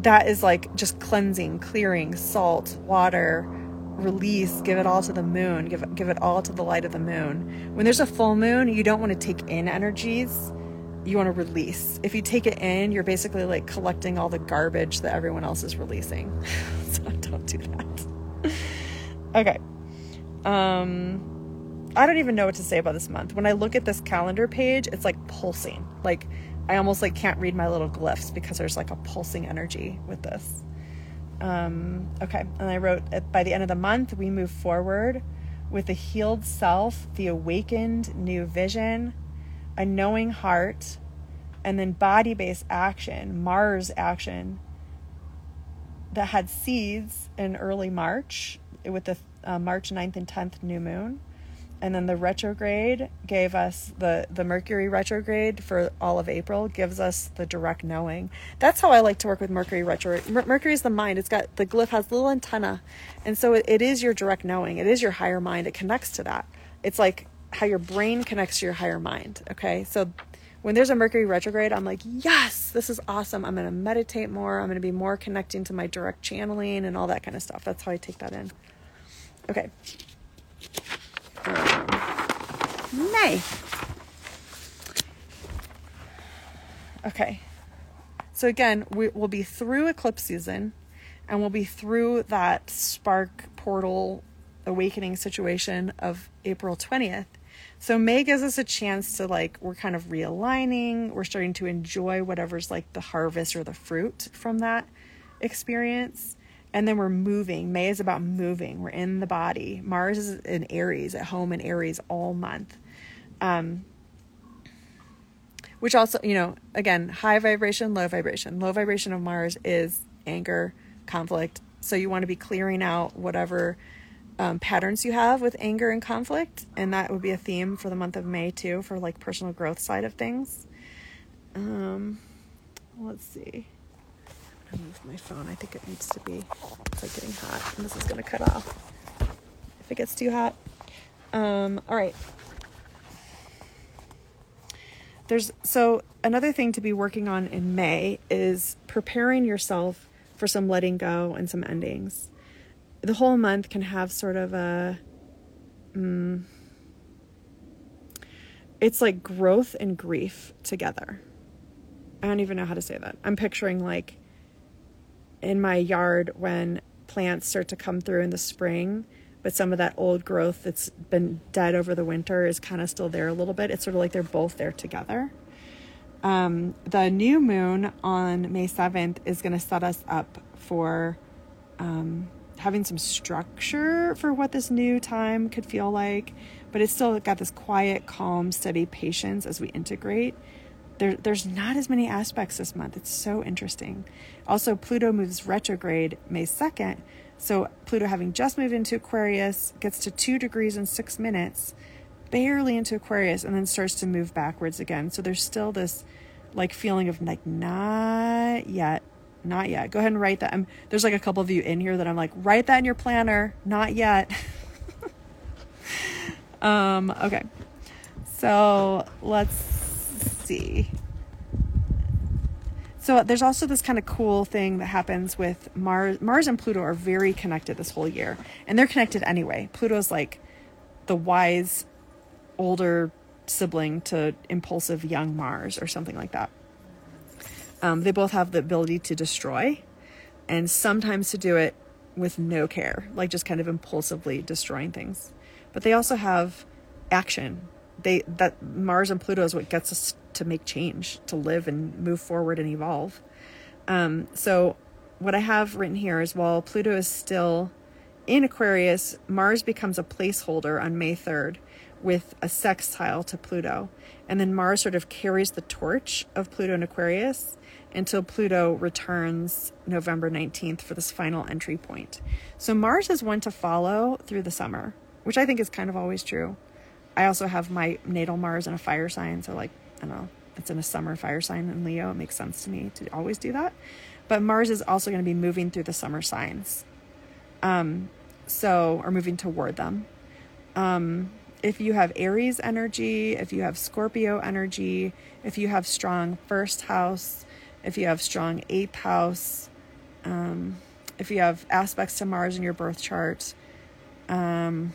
that is like just cleansing, clearing, salt, water, release, give it all to the moon, give give it all to the light of the moon. When there's a full moon, you don't want to take in energies you want to release. If you take it in, you're basically like collecting all the garbage that everyone else is releasing. so don't do that. okay. Um I don't even know what to say about this month. When I look at this calendar page, it's like pulsing. Like I almost like can't read my little glyphs because there's like a pulsing energy with this. Um okay, and I wrote by the end of the month we move forward with the healed self, the awakened new vision, a knowing heart, and then body based action, Mars action, that had seeds in early March with the uh, March 9th and 10th new moon. And then the retrograde gave us the, the Mercury retrograde for all of April, gives us the direct knowing. That's how I like to work with Mercury retrograde. Mercury is the mind. It's got the glyph has little antenna. And so it, it is your direct knowing. It is your higher mind. It connects to that. It's like how your brain connects to your higher mind. Okay. So when there's a Mercury retrograde, I'm like, yes, this is awesome. I'm going to meditate more. I'm going to be more connecting to my direct channeling and all that kind of stuff. That's how I take that in. Okay. Um, May. Okay. So again, we, will be through eclipse season and we'll be through that spark portal awakening situation of April 20th. So May gives us a chance to like we're kind of realigning, we're starting to enjoy whatever's like the harvest or the fruit from that experience. And then we're moving. May is about moving. We're in the body. Mars is in Aries, at home in Aries all month. Um, which also, you know, again, high vibration, low vibration. Low vibration of Mars is anger, conflict. So you want to be clearing out whatever um, patterns you have with anger and conflict. And that would be a theme for the month of May, too, for like personal growth side of things. Um, let's see. I'm gonna move my phone. I think it needs to be. It's like getting hot, and this is gonna cut off if it gets too hot. Um, all right. There's so another thing to be working on in May is preparing yourself for some letting go and some endings. The whole month can have sort of a mm, it's like growth and grief together. I don't even know how to say that. I'm picturing like in my yard when plants start to come through in the spring, but some of that old growth that's been dead over the winter is kind of still there a little bit. It's sort of like they're both there together. Um, the new moon on May 7th is going to set us up for um, having some structure for what this new time could feel like, but it's still got this quiet, calm, steady patience as we integrate there, there's not as many aspects this month. It's so interesting. Also, Pluto moves retrograde May 2nd. So, Pluto, having just moved into Aquarius, gets to two degrees in six minutes, barely into Aquarius, and then starts to move backwards again. So, there's still this like feeling of like, not yet, not yet. Go ahead and write that. I'm, there's like a couple of you in here that I'm like, write that in your planner, not yet. um, okay. So, let's see. So there's also this kind of cool thing that happens with Mars. Mars and Pluto are very connected this whole year, and they're connected anyway. Pluto's like the wise older sibling to impulsive young Mars or something like that. Um, they both have the ability to destroy, and sometimes to do it with no care, like just kind of impulsively destroying things. But they also have action. They that Mars and Pluto is what gets us to make change, to live and move forward and evolve. Um, so, what I have written here is while Pluto is still in Aquarius, Mars becomes a placeholder on May 3rd with a sextile to Pluto. And then Mars sort of carries the torch of Pluto and Aquarius until Pluto returns November 19th for this final entry point. So Mars is one to follow through the summer, which I think is kind of always true. I also have my natal Mars in a fire sign, so like I don't know, it's in a summer fire sign in Leo. It makes sense to me to always do that. But Mars is also going to be moving through the summer signs. Um, so, or moving toward them. Um, if you have Aries energy, if you have Scorpio energy, if you have strong first house, if you have strong eighth house, um, if you have aspects to Mars in your birth chart, um,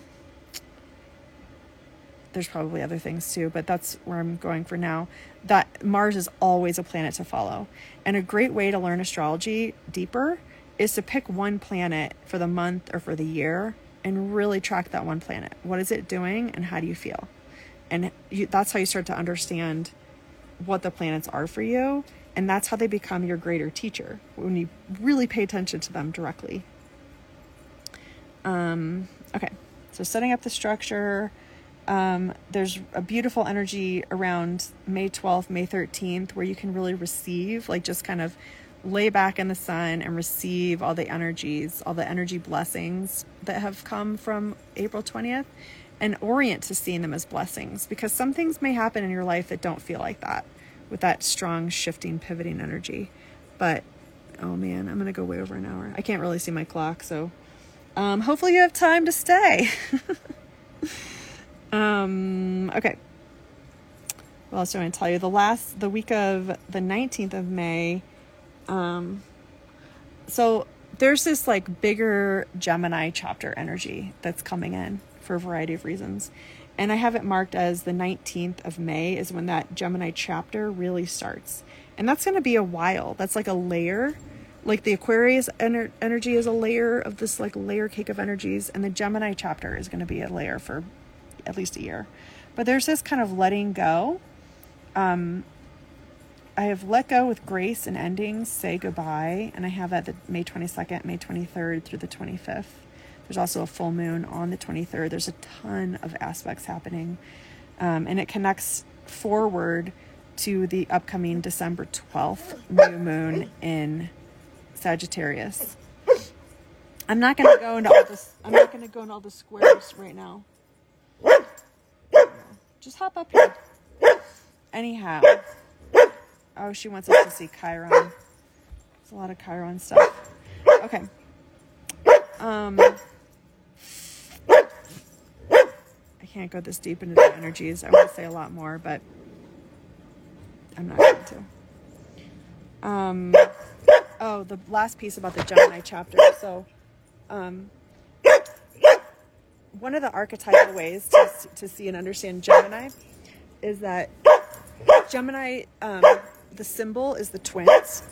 there's probably other things too, but that's where I'm going for now. That Mars is always a planet to follow. And a great way to learn astrology deeper is to pick one planet for the month or for the year and really track that one planet. What is it doing and how do you feel? And you, that's how you start to understand what the planets are for you. And that's how they become your greater teacher when you really pay attention to them directly. Um, okay, so setting up the structure um, there's a beautiful energy around May 12th, May 13th, where you can really receive, like just kind of lay back in the sun and receive all the energies, all the energy blessings that have come from April 20th and orient to seeing them as blessings because some things may happen in your life that don't feel like that with that strong shifting pivoting energy but oh man i'm gonna go way over an hour i can't really see my clock so um, hopefully you have time to stay Um, okay. well else do I want to tell you? The last, the week of the 19th of May, um, so there's this like bigger Gemini chapter energy that's coming in for a variety of reasons. And I have it marked as the 19th of May is when that Gemini chapter really starts. And that's going to be a while. That's like a layer. Like the Aquarius ener- energy is a layer of this like layer cake of energies. And the Gemini chapter is going to be a layer for at least a year. But there's this kind of letting go. Um, I have let go with grace and endings, say goodbye, and I have that the May 22nd, May 23rd through the 25th. There's also a full moon on the 23rd. There's a ton of aspects happening. Um, and it connects forward to the upcoming December 12th new moon in Sagittarius. I'm not going to go into all this. I'm not going to go into all the squares right now. Just hop up here. Anyhow. Oh, she wants us to see Chiron. There's a lot of Chiron stuff. Okay. Um, I can't go this deep into the energies. I want to say a lot more, but I'm not going to. Um, oh, the last piece about the Gemini chapter. So, um, one of the archetypal ways to, to see and understand Gemini is that Gemini, um, the symbol is the twins.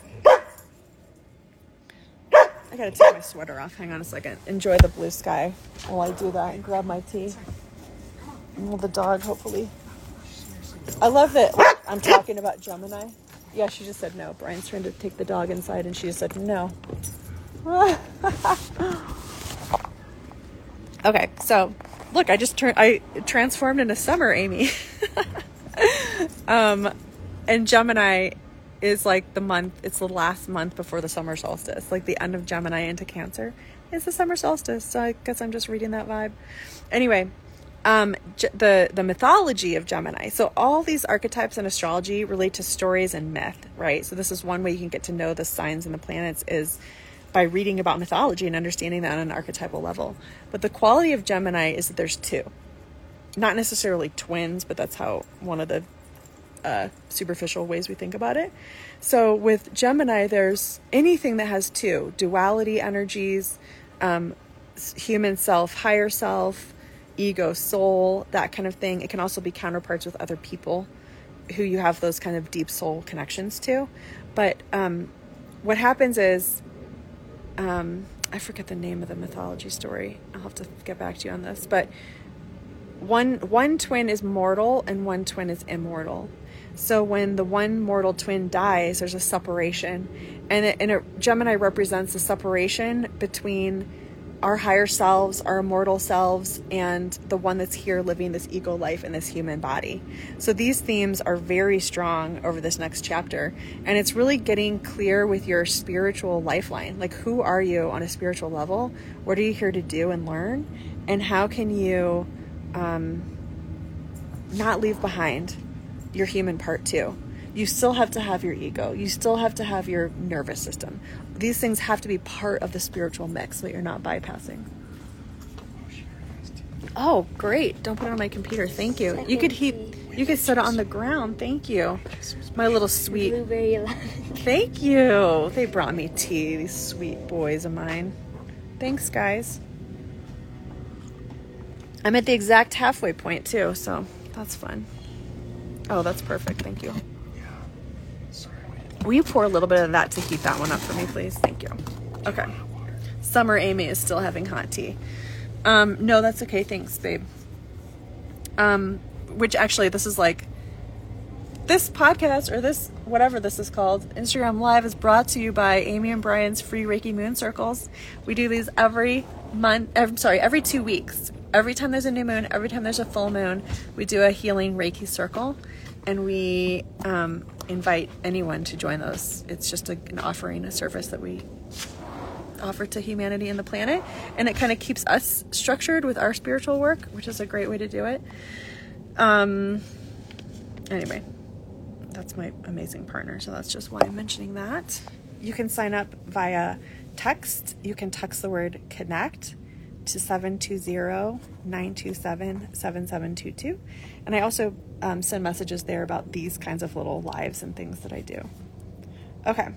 I gotta take my sweater off. Hang on a second. Enjoy the blue sky while I do that and grab my tea. Well, the dog, hopefully. I love that I'm talking about Gemini. Yeah, she just said no. Brian's trying to take the dog inside, and she just said no. okay, so look, I just turned, I transformed into summer, Amy. um, and Gemini is like the month, it's the last month before the summer solstice, like the end of Gemini into Cancer. It's the summer solstice, so I guess I'm just reading that vibe. Anyway, um, the the mythology of Gemini. So all these archetypes in astrology relate to stories and myth, right? So this is one way you can get to know the signs and the planets is by reading about mythology and understanding that on an archetypal level. But the quality of Gemini is that there's two, not necessarily twins, but that's how one of the uh, superficial ways we think about it. So with Gemini, there's anything that has two duality energies, um, human self, higher self ego, soul, that kind of thing. It can also be counterparts with other people who you have those kind of deep soul connections to. But um, what happens is, um, I forget the name of the mythology story. I'll have to get back to you on this. But one one twin is mortal and one twin is immortal. So when the one mortal twin dies, there's a separation, and it, and it, Gemini represents the separation between our higher selves, our immortal selves, and the one that's here living this ego life in this human body. So these themes are very strong over this next chapter. And it's really getting clear with your spiritual lifeline. Like, who are you on a spiritual level? What are you here to do and learn? And how can you um, not leave behind your human part too? you still have to have your ego. You still have to have your nervous system. These things have to be part of the spiritual mix that you're not bypassing. Oh, great. Don't put it on my computer. Thank you. You could heat you could set it on the ground. Thank you. My little sweet Thank you. They brought me tea, these sweet boys of mine. Thanks, guys. I'm at the exact halfway point too, so that's fun. Oh, that's perfect. Thank you. Will you pour a little bit of that to heat that one up for me, please? Thank you. Okay. Summer Amy is still having hot tea. Um, no, that's okay. Thanks, babe. Um, which actually, this is like this podcast or this whatever this is called instagram live is brought to you by amy and brian's free reiki moon circles we do these every month i'm sorry every two weeks every time there's a new moon every time there's a full moon we do a healing reiki circle and we um, invite anyone to join those. It's just a, an offering, a service that we offer to humanity and the planet, and it kind of keeps us structured with our spiritual work, which is a great way to do it. Um, anyway, that's my amazing partner, so that's just why I'm mentioning that. You can sign up via text. You can text the word connect to 720-927-7722 and i also um, send messages there about these kinds of little lives and things that i do. Okay.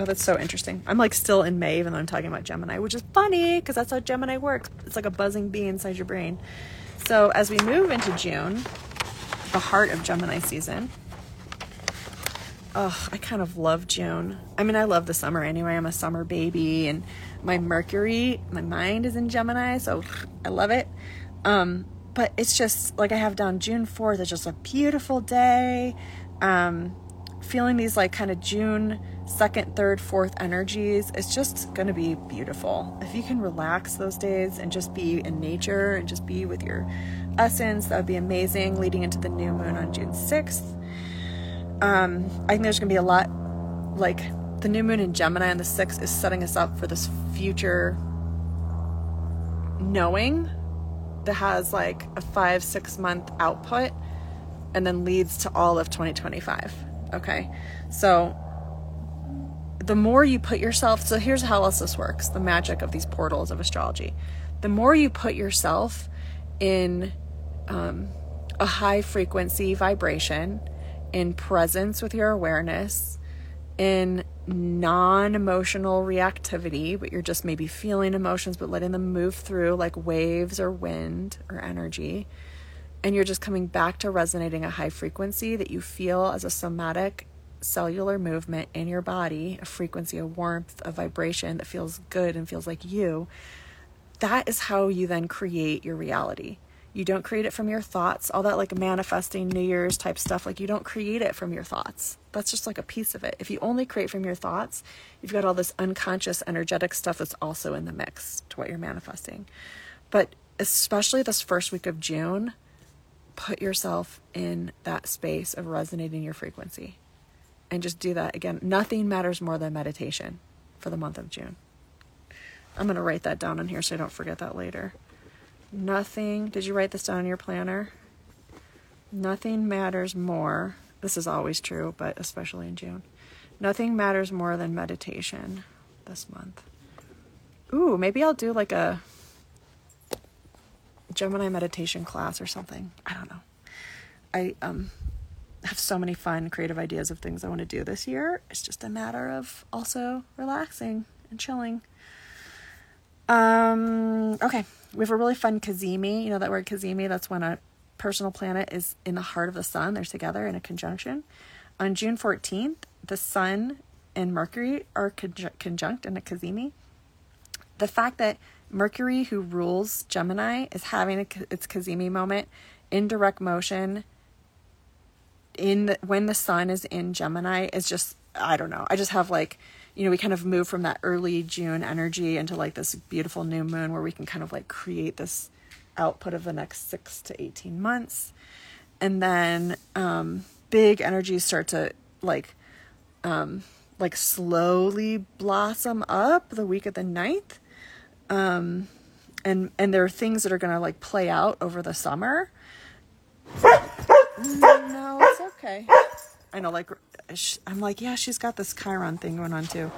Oh that's so interesting. I'm like still in may even though i'm talking about gemini which is funny because that's how gemini works. It's like a buzzing bee inside your brain. So as we move into june the heart of gemini season oh, I kind of love June. I mean, I love the summer anyway. I'm a summer baby, and my Mercury, my mind is in Gemini, so I love it. Um, but it's just like I have down June 4th, it's just a beautiful day. Um, feeling these like kind of June 2nd, 3rd, 4th energies, it's just going to be beautiful. If you can relax those days and just be in nature and just be with your essence. That would be amazing leading into the new moon on June 6th. Um, I think there's going to be a lot like the new moon in Gemini on the 6th is setting us up for this future knowing that has like a five, six month output and then leads to all of 2025. Okay. So the more you put yourself, so here's how else this works the magic of these portals of astrology. The more you put yourself in um, a high frequency vibration, in presence with your awareness, in non emotional reactivity, but you're just maybe feeling emotions, but letting them move through like waves or wind or energy. And you're just coming back to resonating a high frequency that you feel as a somatic cellular movement in your body, a frequency, a warmth, a vibration that feels good and feels like you. That is how you then create your reality. You don't create it from your thoughts, all that like manifesting New Year's type stuff. Like, you don't create it from your thoughts. That's just like a piece of it. If you only create from your thoughts, you've got all this unconscious, energetic stuff that's also in the mix to what you're manifesting. But especially this first week of June, put yourself in that space of resonating your frequency and just do that again. Nothing matters more than meditation for the month of June. I'm going to write that down in here so I don't forget that later. Nothing, did you write this down in your planner? Nothing matters more. This is always true, but especially in June. Nothing matters more than meditation this month. Ooh, maybe I'll do like a Gemini meditation class or something. I don't know. I um have so many fun creative ideas of things I want to do this year. It's just a matter of also relaxing and chilling. Um okay, we have a really fun cazimi. You know that word cazimi? That's when a personal planet is in the heart of the sun. They're together in a conjunction. On June 14th, the sun and Mercury are conjunct in a cazimi. The fact that Mercury, who rules Gemini, is having a, its cazimi moment in direct motion in the, when the sun is in Gemini is just I don't know. I just have like you know, we kind of move from that early June energy into like this beautiful new moon where we can kind of like create this output of the next six to 18 months. And then um, big energies start to like, um, like slowly blossom up the week of the 9th. Um, and, and there are things that are going to like play out over the summer. no, it's okay. I know, like I'm like, yeah, she's got this Chiron thing going on too.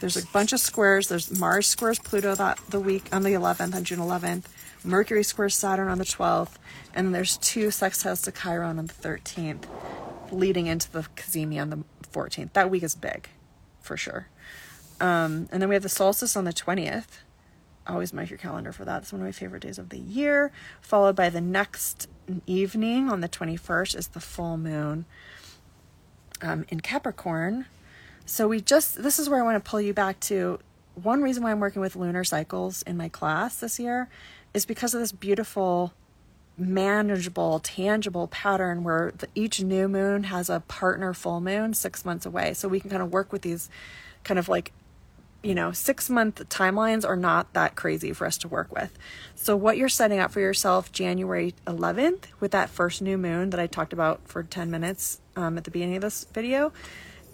There's a bunch of squares. There's Mars squares Pluto that the week on the 11th, on June 11th. Mercury squares Saturn on the 12th, and there's two sextiles to Chiron on the 13th, leading into the Cazimi on the 14th. That week is big, for sure. Um, and then we have the solstice on the 20th. Always mark your calendar for that. It's one of my favorite days of the year. Followed by the next evening on the 21st is the full moon um, in Capricorn. So we just, this is where I want to pull you back to. One reason why I'm working with lunar cycles in my class this year is because of this beautiful, manageable, tangible pattern where the, each new moon has a partner full moon six months away. So we can kind of work with these kind of like you know, six month timelines are not that crazy for us to work with. So, what you're setting up for yourself January 11th with that first new moon that I talked about for 10 minutes um, at the beginning of this video,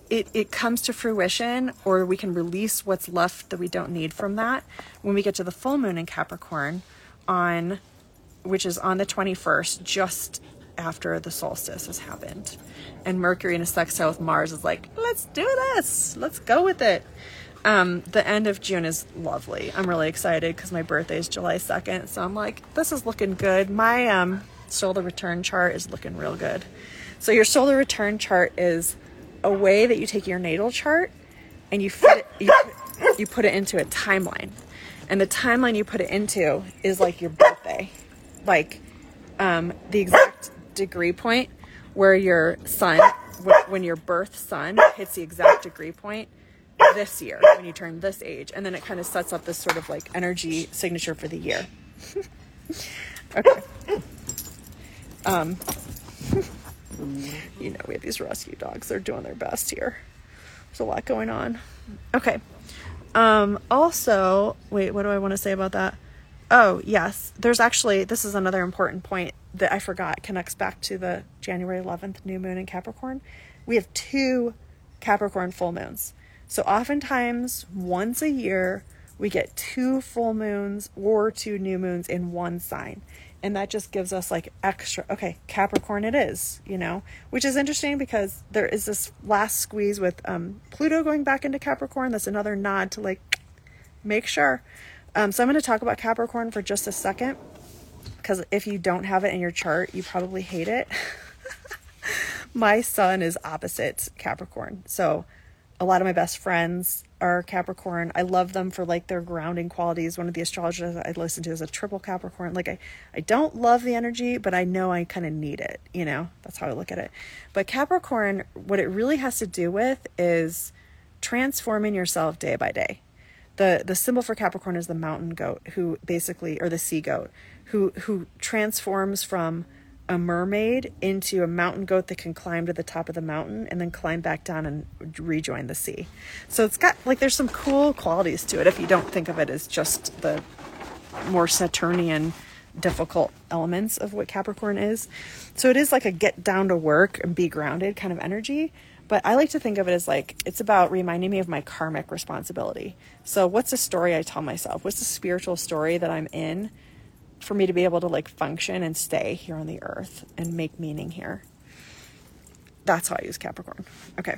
it, it comes to fruition, or we can release what's left that we don't need from that when we get to the full moon in Capricorn on which is on the 21st, just after the solstice has happened. And Mercury in a sextile with Mars is like, let's do this, let's go with it. Um, the end of June is lovely. I'm really excited because my birthday is July 2nd. So I'm like, this is looking good. My um, solar return chart is looking real good. So your solar return chart is a way that you take your natal chart and you fit it, you, put, you put it into a timeline. And the timeline you put it into is like your birthday, like um, the exact degree point where your sun, when your birth sun hits the exact degree point this year when you turn this age. And then it kind of sets up this sort of like energy signature for the year. okay. Um, you know, we have these rescue dogs. They're doing their best here. There's a lot going on. Okay. Um, also, wait, what do I want to say about that? Oh, yes. There's actually, this is another important point that I forgot connects back to the January 11th new moon in Capricorn. We have two Capricorn full moons. So oftentimes, once a year, we get two full moons or two new moons in one sign. And that just gives us like extra, okay, Capricorn it is, you know, which is interesting because there is this last squeeze with um, Pluto going back into Capricorn. That's another nod to like make sure. Um, so I'm going to talk about Capricorn for just a second because if you don't have it in your chart, you probably hate it. my sun is opposite Capricorn. So a lot of my best friends are Capricorn. I love them for like their grounding qualities. One of the astrologers I listen to is a triple Capricorn. Like I, I don't love the energy, but I know I kind of need it. You know, that's how I look at it. But Capricorn, what it really has to do with is transforming yourself day by day. The the symbol for Capricorn is the mountain goat, who basically, or the sea goat, who who transforms from a mermaid into a mountain goat that can climb to the top of the mountain and then climb back down and rejoin the sea. So it's got like there's some cool qualities to it if you don't think of it as just the more Saturnian difficult elements of what Capricorn is. So it is like a get down to work and be grounded kind of energy. But I like to think of it as like it's about reminding me of my karmic responsibility. So what's the story I tell myself? What's the spiritual story that I'm in? For me to be able to like function and stay here on the earth and make meaning here. That's how I use Capricorn. Okay.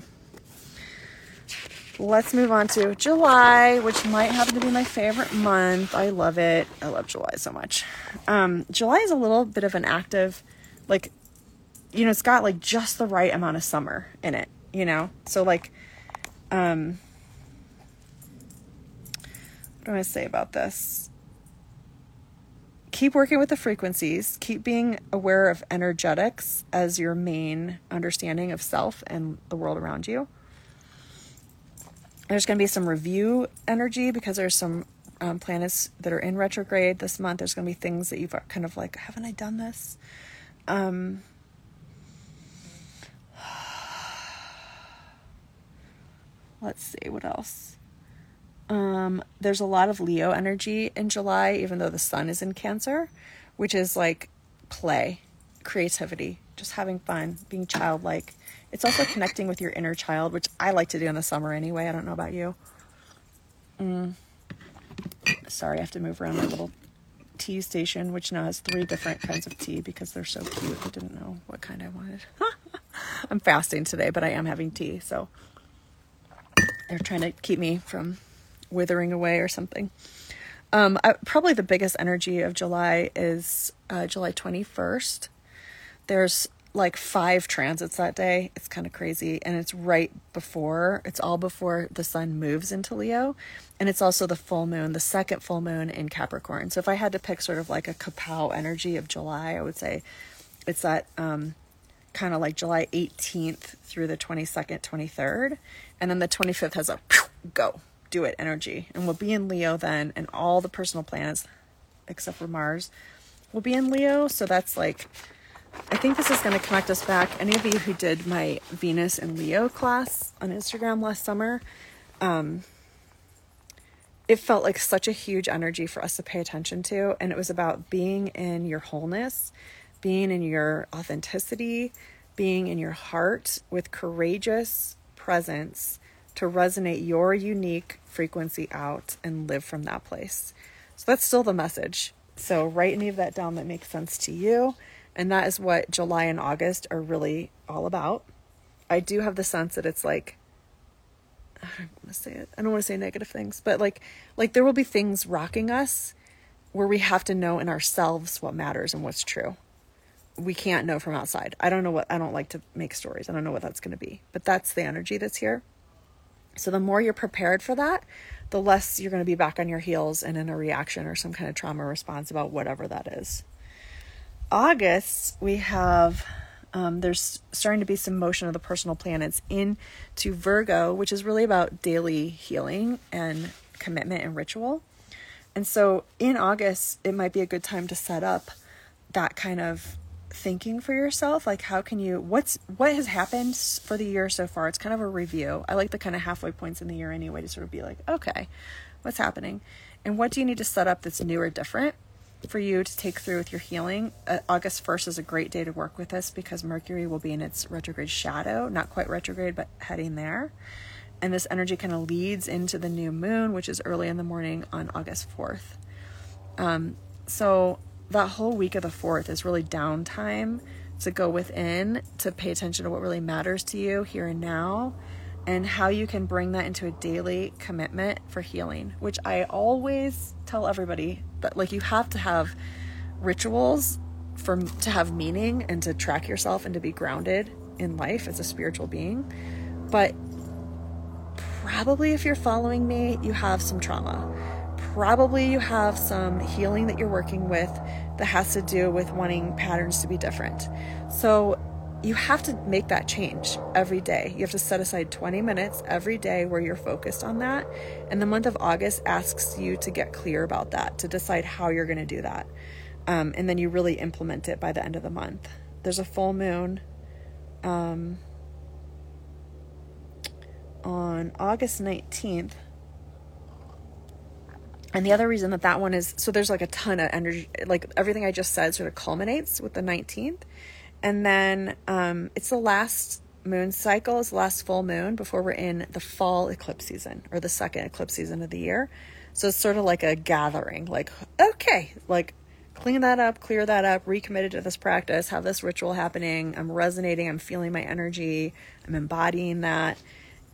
Let's move on to July, which might happen to be my favorite month. I love it. I love July so much. Um, July is a little bit of an active, like, you know, it's got like just the right amount of summer in it, you know? So, like, um, what do I say about this? Keep working with the frequencies, keep being aware of energetics as your main understanding of self and the world around you. There's going to be some review energy because there's some um, planets that are in retrograde this month. There's going to be things that you've kind of like, haven't I done this? Um, let's see what else. Um, there's a lot of Leo energy in July, even though the sun is in Cancer, which is like play, creativity, just having fun, being childlike. It's also connecting with your inner child, which I like to do in the summer anyway. I don't know about you. Mm. Sorry, I have to move around my little tea station, which now has three different kinds of tea because they're so cute. I didn't know what kind I wanted. I'm fasting today, but I am having tea, so they're trying to keep me from withering away or something. Um, I, probably the biggest energy of July is uh, July 21st. There's like five transits that day. It's kind of crazy. And it's right before, it's all before the sun moves into Leo. And it's also the full moon, the second full moon in Capricorn. So if I had to pick sort of like a kapow energy of July, I would say it's that um, kind of like July 18th through the 22nd, 23rd. And then the 25th has a go do it energy. And we'll be in Leo then, and all the personal planets, except for Mars, will be in Leo. So that's like, I think this is going to connect us back. Any of you who did my Venus and Leo class on Instagram last summer, um, it felt like such a huge energy for us to pay attention to. And it was about being in your wholeness, being in your authenticity, being in your heart with courageous presence to resonate your unique frequency out and live from that place. So that's still the message. So write any of that down that makes sense to you. And that is what July and August are really all about. I do have the sense that it's like I don't want to say it. I don't want to say negative things, but like like there will be things rocking us where we have to know in ourselves what matters and what's true. We can't know from outside. I don't know what I don't like to make stories. I don't know what that's going to be. But that's the energy that's here. So the more you're prepared for that, the less you're going to be back on your heels and in a reaction or some kind of trauma response about whatever that is. August, we have um, there's starting to be some motion of the personal planets into Virgo, which is really about daily healing and commitment and ritual. And so in August, it might be a good time to set up that kind of thinking for yourself like how can you what's what has happened for the year so far it's kind of a review i like the kind of halfway points in the year anyway to sort of be like okay What's happening? And what do you need to set up that's new or different for you to take through with your healing? Uh, August 1st is a great day to work with this because Mercury will be in its retrograde shadow, not quite retrograde, but heading there. And this energy kind of leads into the new moon, which is early in the morning on August 4th. Um, so that whole week of the 4th is really downtime to go within, to pay attention to what really matters to you here and now, and how you can bring that into a daily commitment for healing, which I always tell everybody that like you have to have rituals for to have meaning and to track yourself and to be grounded in life as a spiritual being. But probably if you're following me, you have some trauma. Probably you have some healing that you're working with that has to do with wanting patterns to be different. So you have to make that change every day. You have to set aside 20 minutes every day where you're focused on that. And the month of August asks you to get clear about that, to decide how you're going to do that. Um, and then you really implement it by the end of the month. There's a full moon um, on August 19th. And the other reason that that one is so there's like a ton of energy, like everything I just said sort of culminates with the 19th. And then um, it's the last moon cycle, it's the last full moon before we're in the fall eclipse season or the second eclipse season of the year. So it's sort of like a gathering, like, okay, like clean that up, clear that up, recommitted to this practice, have this ritual happening. I'm resonating, I'm feeling my energy, I'm embodying that.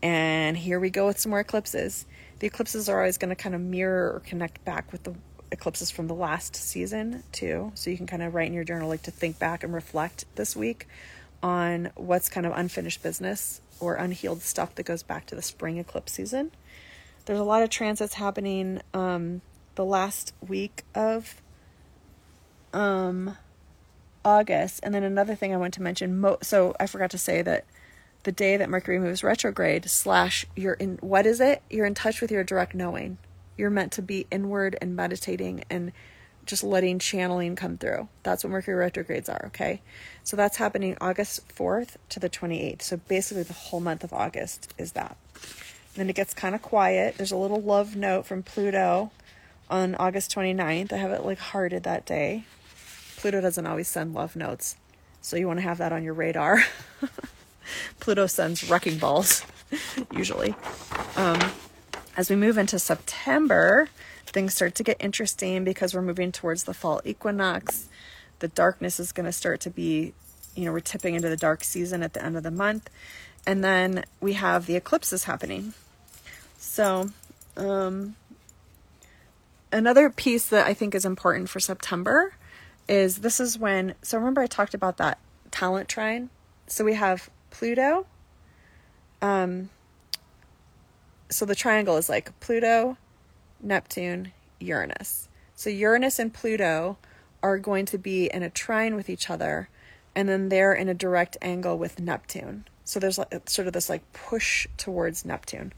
And here we go with some more eclipses. The eclipses are always going to kind of mirror or connect back with the eclipses from the last season too. So you can kind of write in your journal like to think back and reflect this week on what's kind of unfinished business or unhealed stuff that goes back to the spring eclipse season. There's a lot of transits happening um, the last week of um, August. And then another thing I want to mention, mo- so I forgot to say that the day that Mercury moves retrograde, slash, you're in, what is it? You're in touch with your direct knowing. You're meant to be inward and meditating and just letting channeling come through. That's what Mercury retrogrades are, okay? So that's happening August 4th to the 28th. So basically, the whole month of August is that. And then it gets kind of quiet. There's a little love note from Pluto on August 29th. I have it like hearted that day. Pluto doesn't always send love notes, so you want to have that on your radar. Pluto sends wrecking balls, usually. Um, as we move into September, things start to get interesting because we're moving towards the fall equinox. The darkness is going to start to be, you know, we're tipping into the dark season at the end of the month. And then we have the eclipses happening. So, um, another piece that I think is important for September is this is when, so remember I talked about that talent trine? So we have Pluto, um, so the triangle is like Pluto, Neptune, Uranus. So Uranus and Pluto are going to be in a trine with each other, and then they're in a direct angle with Neptune. So there's like, sort of this like push towards Neptune,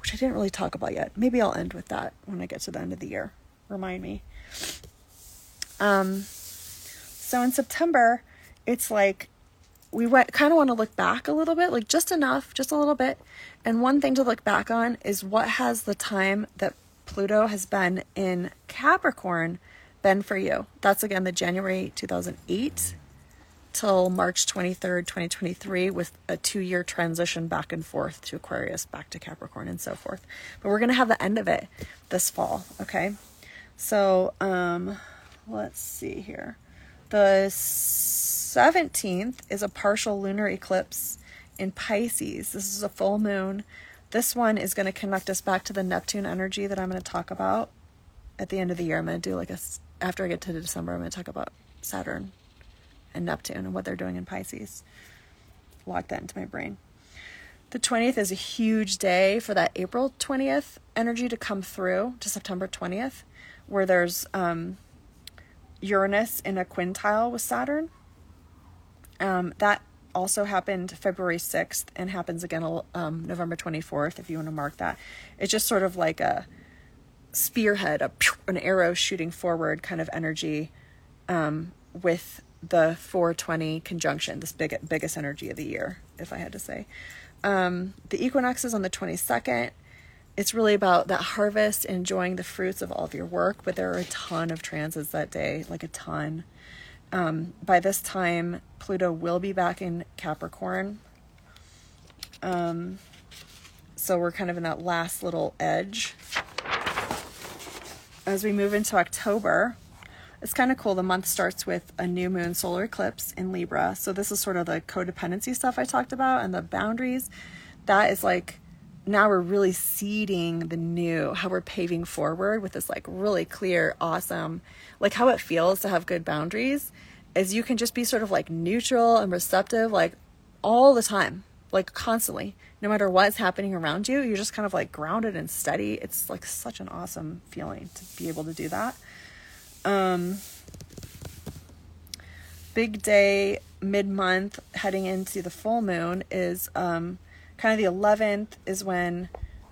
which I didn't really talk about yet. Maybe I'll end with that when I get to the end of the year. Remind me. Um, so in September, it's like we went kind of want to look back a little bit, like just enough, just a little bit. And one thing to look back on is what has the time that Pluto has been in Capricorn been for you? That's again the January 2008 till March 23rd, 2023, with a two year transition back and forth to Aquarius, back to Capricorn, and so forth. But we're going to have the end of it this fall, okay? So, um, let's see here. The 17th is a partial lunar eclipse in Pisces. This is a full moon. This one is going to connect us back to the Neptune energy that I'm going to talk about at the end of the year. I'm going to do like a, after I get to December, I'm going to talk about Saturn and Neptune and what they're doing in Pisces. Lock that into my brain. The 20th is a huge day for that April 20th energy to come through to September 20th, where there's um, Uranus in a quintile with Saturn. Um, that also happened February 6th and happens again um, November 24th, if you want to mark that. It's just sort of like a spearhead, a, an arrow shooting forward kind of energy um, with the 420 conjunction, this big, biggest energy of the year, if I had to say. Um, the equinox is on the 22nd. it's really about that harvest, enjoying the fruits of all of your work. But there are a ton of transits that day, like a ton. Um, by this time, Pluto will be back in Capricorn. Um, so we're kind of in that last little edge. As we move into October, it's kind of cool. The month starts with a new moon solar eclipse in Libra. So this is sort of the codependency stuff I talked about and the boundaries. That is like now we're really seeding the new, how we're paving forward with this like really clear, awesome, like how it feels to have good boundaries is you can just be sort of like neutral and receptive like all the time, like constantly. No matter what's happening around you, you're just kind of like grounded and steady. It's like such an awesome feeling to be able to do that. Um, big day mid month heading into the full moon is um, kind of the 11th is when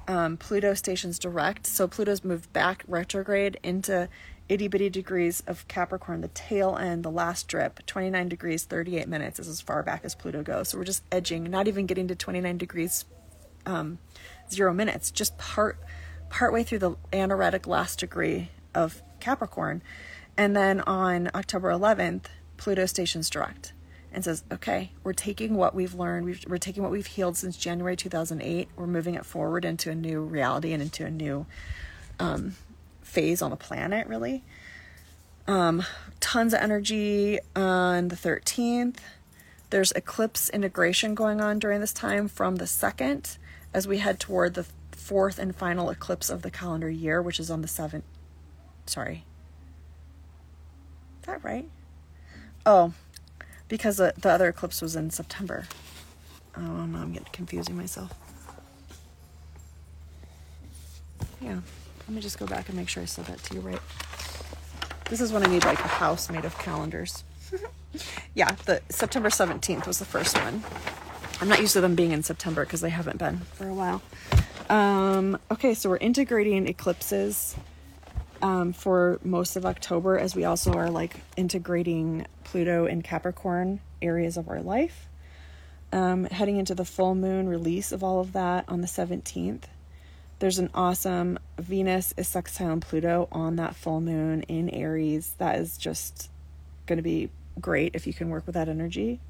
um, Pluto stations direct. So Pluto's moved back retrograde into itty bitty degrees of Capricorn, the tail end, the last drip, 29 degrees, 38 minutes is as far back as Pluto goes. So we're just edging, not even getting to 29 degrees, um, zero minutes, just part partway through the anaretic last degree of Capricorn. And then on October 11th, Pluto stations direct and says, okay, we're taking what we've learned, we are taking what we've healed since January 2008, we're moving it forward into a new reality and into a new um, phase on the planet, really. Um, tons of energy on the 13th. There's eclipse integration going on during this time from the 2nd as we head toward the fourth and final eclipse of the calendar year, which is on the 7th. Sorry, Is that right? Oh, because the, the other eclipse was in September. Oh no, I'm getting confusing myself. Yeah, let me just go back and make sure I said that to you right. This is when I need like a house made of calendars. yeah, the September 17th was the first one. I'm not used to them being in September because they haven't been for a while. Um, okay, so we're integrating eclipses um, for most of October, as we also are like integrating Pluto and Capricorn areas of our life. Um, heading into the full moon release of all of that on the 17th. There's an awesome Venus is sextile Pluto on that full moon in Aries. That is just going to be great if you can work with that energy.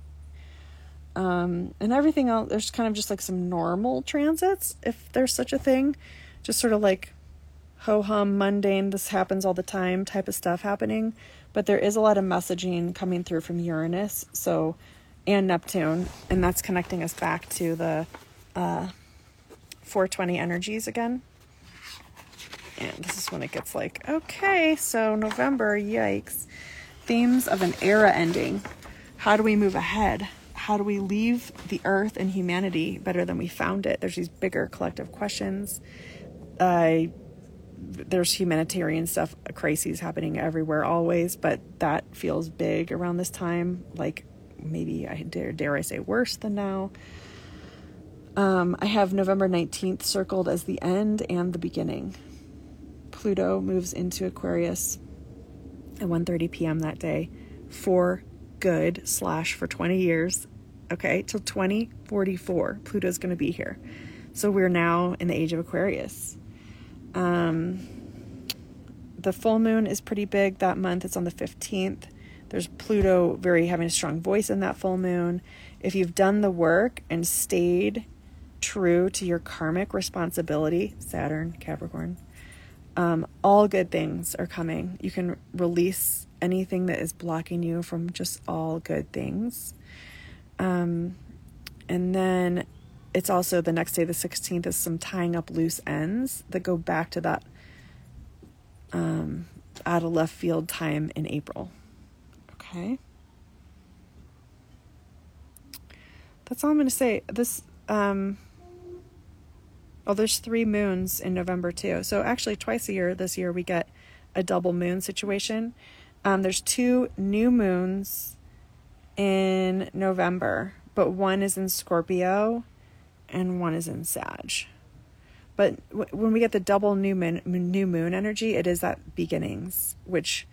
Um, and everything else, there's kind of just like some normal transits, if there's such a thing. Just sort of like ho hum, mundane, this happens all the time type of stuff happening. But there is a lot of messaging coming through from Uranus, so and Neptune, and that's connecting us back to the uh, 420 energies again. And this is when it gets like, okay, so November, yikes. Themes of an era ending. How do we move ahead? How do we leave the earth and humanity better than we found it? There's these bigger collective questions. I there's humanitarian stuff, crises happening everywhere always, but that feels big around this time. Like maybe I dare dare I say worse than now. Um, I have November 19th circled as the end and the beginning. Pluto moves into Aquarius at 1:30 p.m. that day for good slash for 20 years. Okay, till 2044, Pluto's going to be here. So we're now in the age of Aquarius. Um, the full moon is pretty big that month. It's on the 15th. There's Pluto very having a strong voice in that full moon. If you've done the work and stayed true to your karmic responsibility, Saturn, Capricorn, um, all good things are coming. You can release anything that is blocking you from just all good things. Um, and then it's also the next day, the 16th, is some tying up loose ends that go back to that um, out of left field time in April. Okay. That's all I'm going to say. This, um, oh, there's three moons in November too. So actually, twice a year this year, we get a double moon situation. Um, there's two new moons in November, but one is in Scorpio and one is in Sag. But when we get the double new moon, new moon energy, it is that beginnings, which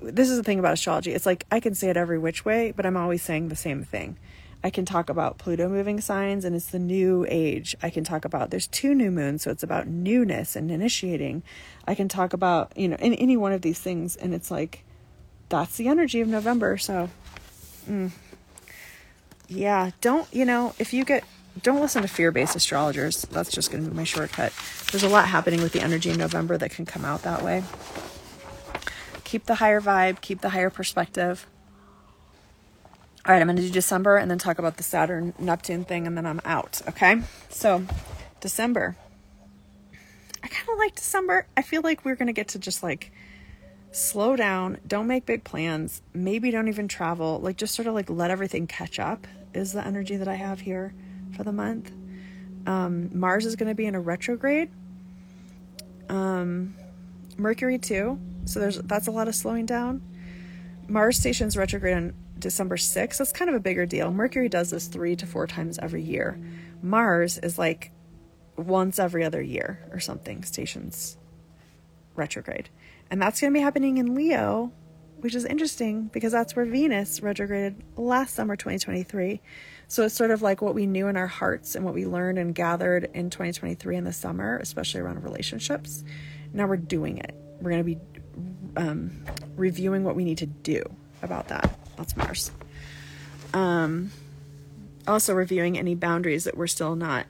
this is the thing about astrology. It's like I can say it every which way, but I'm always saying the same thing. I can talk about Pluto moving signs and it's the new age. I can talk about there's two new moons, so it's about newness and initiating. I can talk about, you know, in any one of these things and it's like that's the energy of November. So mm, yeah, don't, you know, if you get don't listen to fear-based astrologers. That's just going to be my shortcut. There's a lot happening with the energy in November that can come out that way. Keep the higher vibe, keep the higher perspective. All right, I'm going to do December and then talk about the Saturn Neptune thing and then I'm out, okay? So, December. I kind of like December. I feel like we're going to get to just like slow down, don't make big plans, maybe don't even travel, like just sort of like let everything catch up is the energy that I have here for the month. Um, Mars is going to be in a retrograde. Um, Mercury too. So there's that's a lot of slowing down. Mars stations retrograde on December 6th, that's kind of a bigger deal. Mercury does this three to four times every year. Mars is like once every other year or something, stations retrograde. And that's going to be happening in Leo, which is interesting because that's where Venus retrograded last summer, 2023. So it's sort of like what we knew in our hearts and what we learned and gathered in 2023 in the summer, especially around relationships. Now we're doing it. We're going to be um, reviewing what we need to do about that. That's Mars. Um, also, reviewing any boundaries that we're still not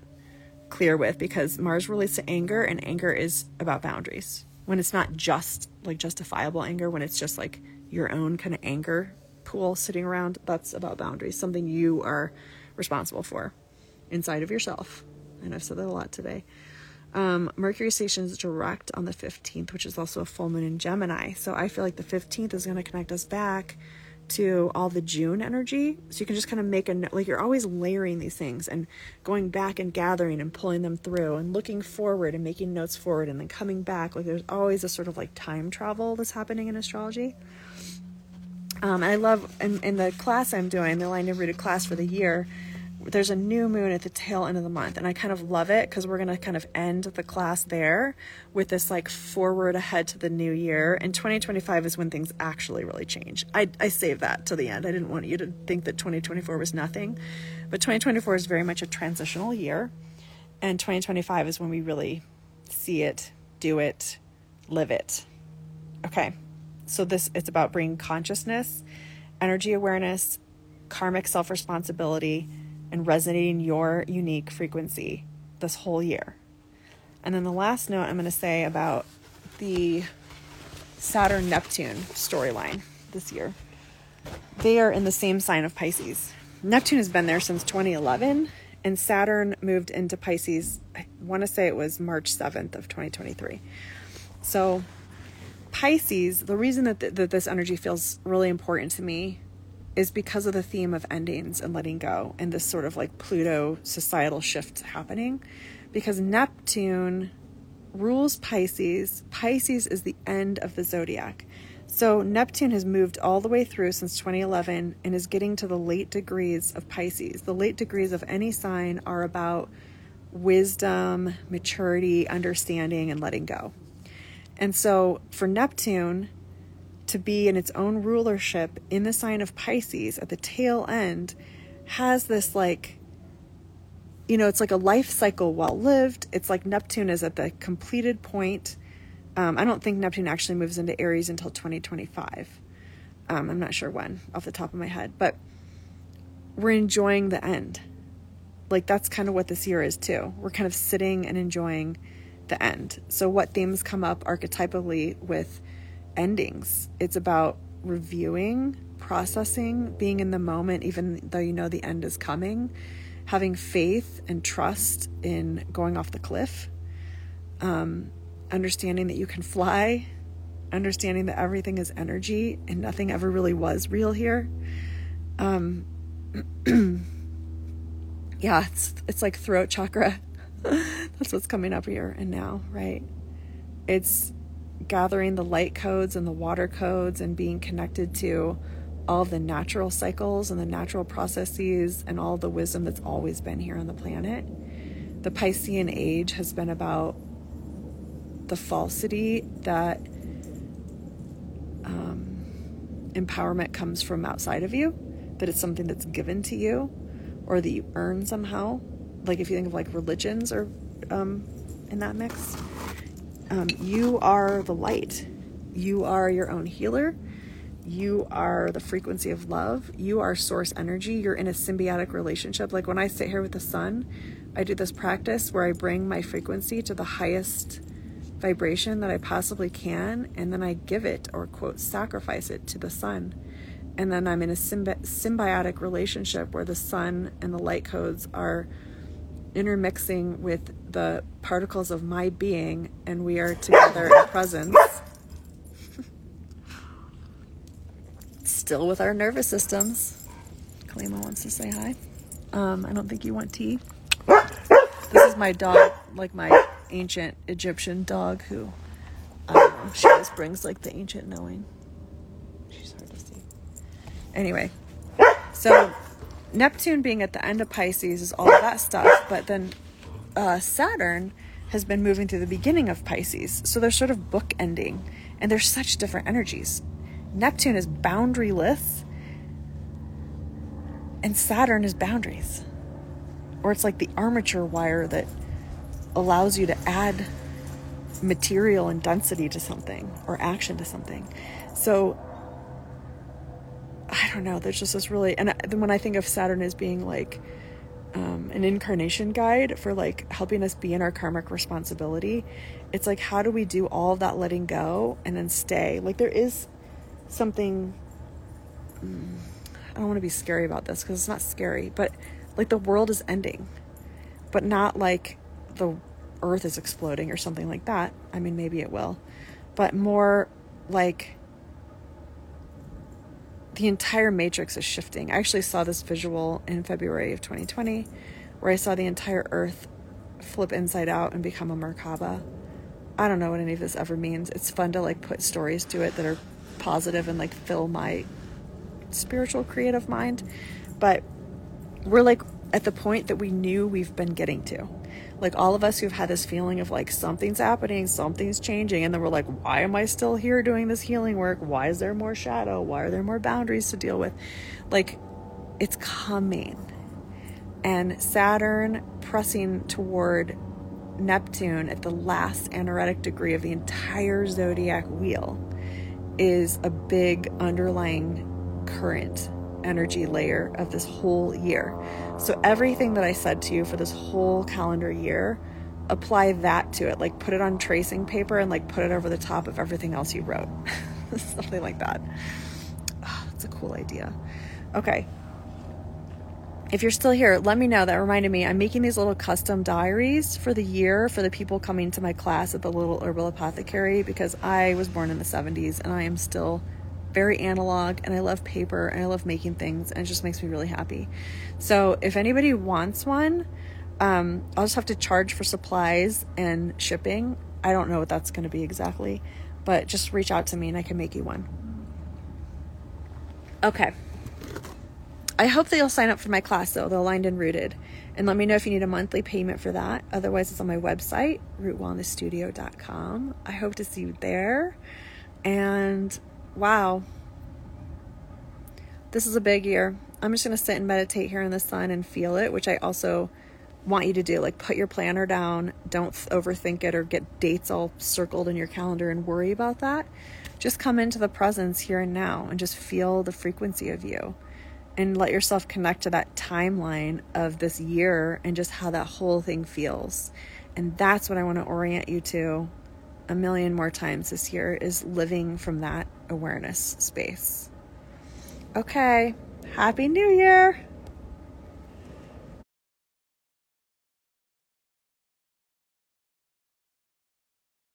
clear with because Mars relates to anger, and anger is about boundaries. When it's not just like justifiable anger, when it's just like your own kind of anger pool sitting around, that's about boundaries, something you are responsible for inside of yourself. And I've said that a lot today. Um, Mercury is direct on the 15th, which is also a full moon in Gemini. So I feel like the 15th is going to connect us back to all the June energy. So you can just kind of make a like you're always layering these things and going back and gathering and pulling them through and looking forward and making notes forward and then coming back. Like there's always a sort of like time travel that's happening in astrology. Um, I love in, in the class I'm doing, the aligned and rooted class for the year there's a new moon at the tail end of the month and i kind of love it because we're going to kind of end the class there with this like forward ahead to the new year and 2025 is when things actually really change. I, I saved that to the end. I didn't want you to think that 2024 was nothing but 2024 is very much a transitional year and 2025 is when we really see it do it live it. Okay so this it's about bringing consciousness energy awareness karmic self-responsibility and resonating your unique frequency this whole year. And then the last note I'm going to say about the Saturn Neptune storyline this year. They are in the same sign of Pisces. Neptune has been there since 2011 and Saturn moved into Pisces I want to say it was March 7th of 2023. So Pisces, the reason that, th- that this energy feels really important to me is because of the theme of endings and letting go and this sort of like Pluto societal shift happening. Because Neptune rules Pisces, Pisces is the end of the zodiac. So Neptune has moved all the way through since 2011 and is getting to the late degrees of Pisces. The late degrees of any sign are about wisdom, maturity, understanding, and letting go. And so for Neptune, to be in its own rulership in the sign of Pisces at the tail end has this like you know it's like a life cycle well lived. It's like Neptune is at the completed point. Um, I don't think Neptune actually moves into Aries until 2025 um, I'm not sure when off the top of my head but we're enjoying the end. Like that's kind of what this year is too. We're kind of sitting and enjoying the end so what themes come up archetypally with endings. It's about reviewing, processing, being in the moment, even though you know the end is coming, having faith and trust in going off the cliff, um, understanding that you can fly, understanding that everything is energy and nothing ever really was real here. Um, yeah, it's it's like throat chakra. That's what's coming up here and now, right? It's gathering the light codes and the water codes and being connected to all the natural cycles and the natural processes and all the wisdom that's always been here on the planet. The Piscean age has been about the falsity that um, empowerment comes from outside of you, that it's something that's given to you. or that you earn somehow. Like if you think of like religions or um, in that mix, um, you are the light. You are your own healer. You are the frequency of love. You are source energy. You're in a symbiotic relationship. Like when I sit here with the sun, I do this practice where I bring my frequency to the highest vibration that I possibly can, and then I give it or quote sacrifice it to the sun. And then I'm in a symbi- symbiotic relationship where the sun and the light codes are intermixing with the particles of my being, and we are together in presence. Still with our nervous systems. Kalima wants to say hi. Um, I don't think you want tea. This is my dog, like my ancient Egyptian dog who, know, she always brings like the ancient knowing. She's hard to see. Anyway, so Neptune being at the end of Pisces is all that stuff, but then uh, Saturn has been moving through the beginning of Pisces. So they're sort of bookending, and they're such different energies. Neptune is boundaryless, and Saturn is boundaries. Or it's like the armature wire that allows you to add material and density to something or action to something. So I don't know. There's just this really, and then when I think of Saturn as being like um, an incarnation guide for like helping us be in our karmic responsibility, it's like how do we do all of that letting go and then stay? Like there is something. Mm, I don't want to be scary about this because it's not scary, but like the world is ending, but not like the earth is exploding or something like that. I mean, maybe it will, but more like the entire matrix is shifting. I actually saw this visual in February of 2020 where I saw the entire earth flip inside out and become a Merkaba. I don't know what any of this ever means. It's fun to like put stories to it that are positive and like fill my spiritual creative mind, but we're like at the point that we knew we've been getting to like all of us who've had this feeling of like something's happening, something's changing, and then we're like, why am I still here doing this healing work? Why is there more shadow? Why are there more boundaries to deal with? Like, it's coming. And Saturn pressing toward Neptune at the last anaretic degree of the entire zodiac wheel is a big underlying current energy layer of this whole year. So, everything that I said to you for this whole calendar year, apply that to it. Like, put it on tracing paper and like put it over the top of everything else you wrote. Something like that. Oh, that's a cool idea. Okay. If you're still here, let me know. That reminded me, I'm making these little custom diaries for the year for the people coming to my class at the Little Herbal Apothecary because I was born in the 70s and I am still very analog and I love paper and I love making things and it just makes me really happy. So if anybody wants one, um, I'll just have to charge for supplies and shipping. I don't know what that's going to be exactly, but just reach out to me and I can make you one. Okay. I hope that you'll sign up for my class though, the Aligned and Rooted. And let me know if you need a monthly payment for that. Otherwise, it's on my website, rootwellnessstudio.com. I hope to see you there. And wow, this is a big year. I'm just going to sit and meditate here in the sun and feel it, which I also want you to do. Like, put your planner down. Don't overthink it or get dates all circled in your calendar and worry about that. Just come into the presence here and now and just feel the frequency of you and let yourself connect to that timeline of this year and just how that whole thing feels. And that's what I want to orient you to a million more times this year is living from that awareness space. Okay, Happy New Year!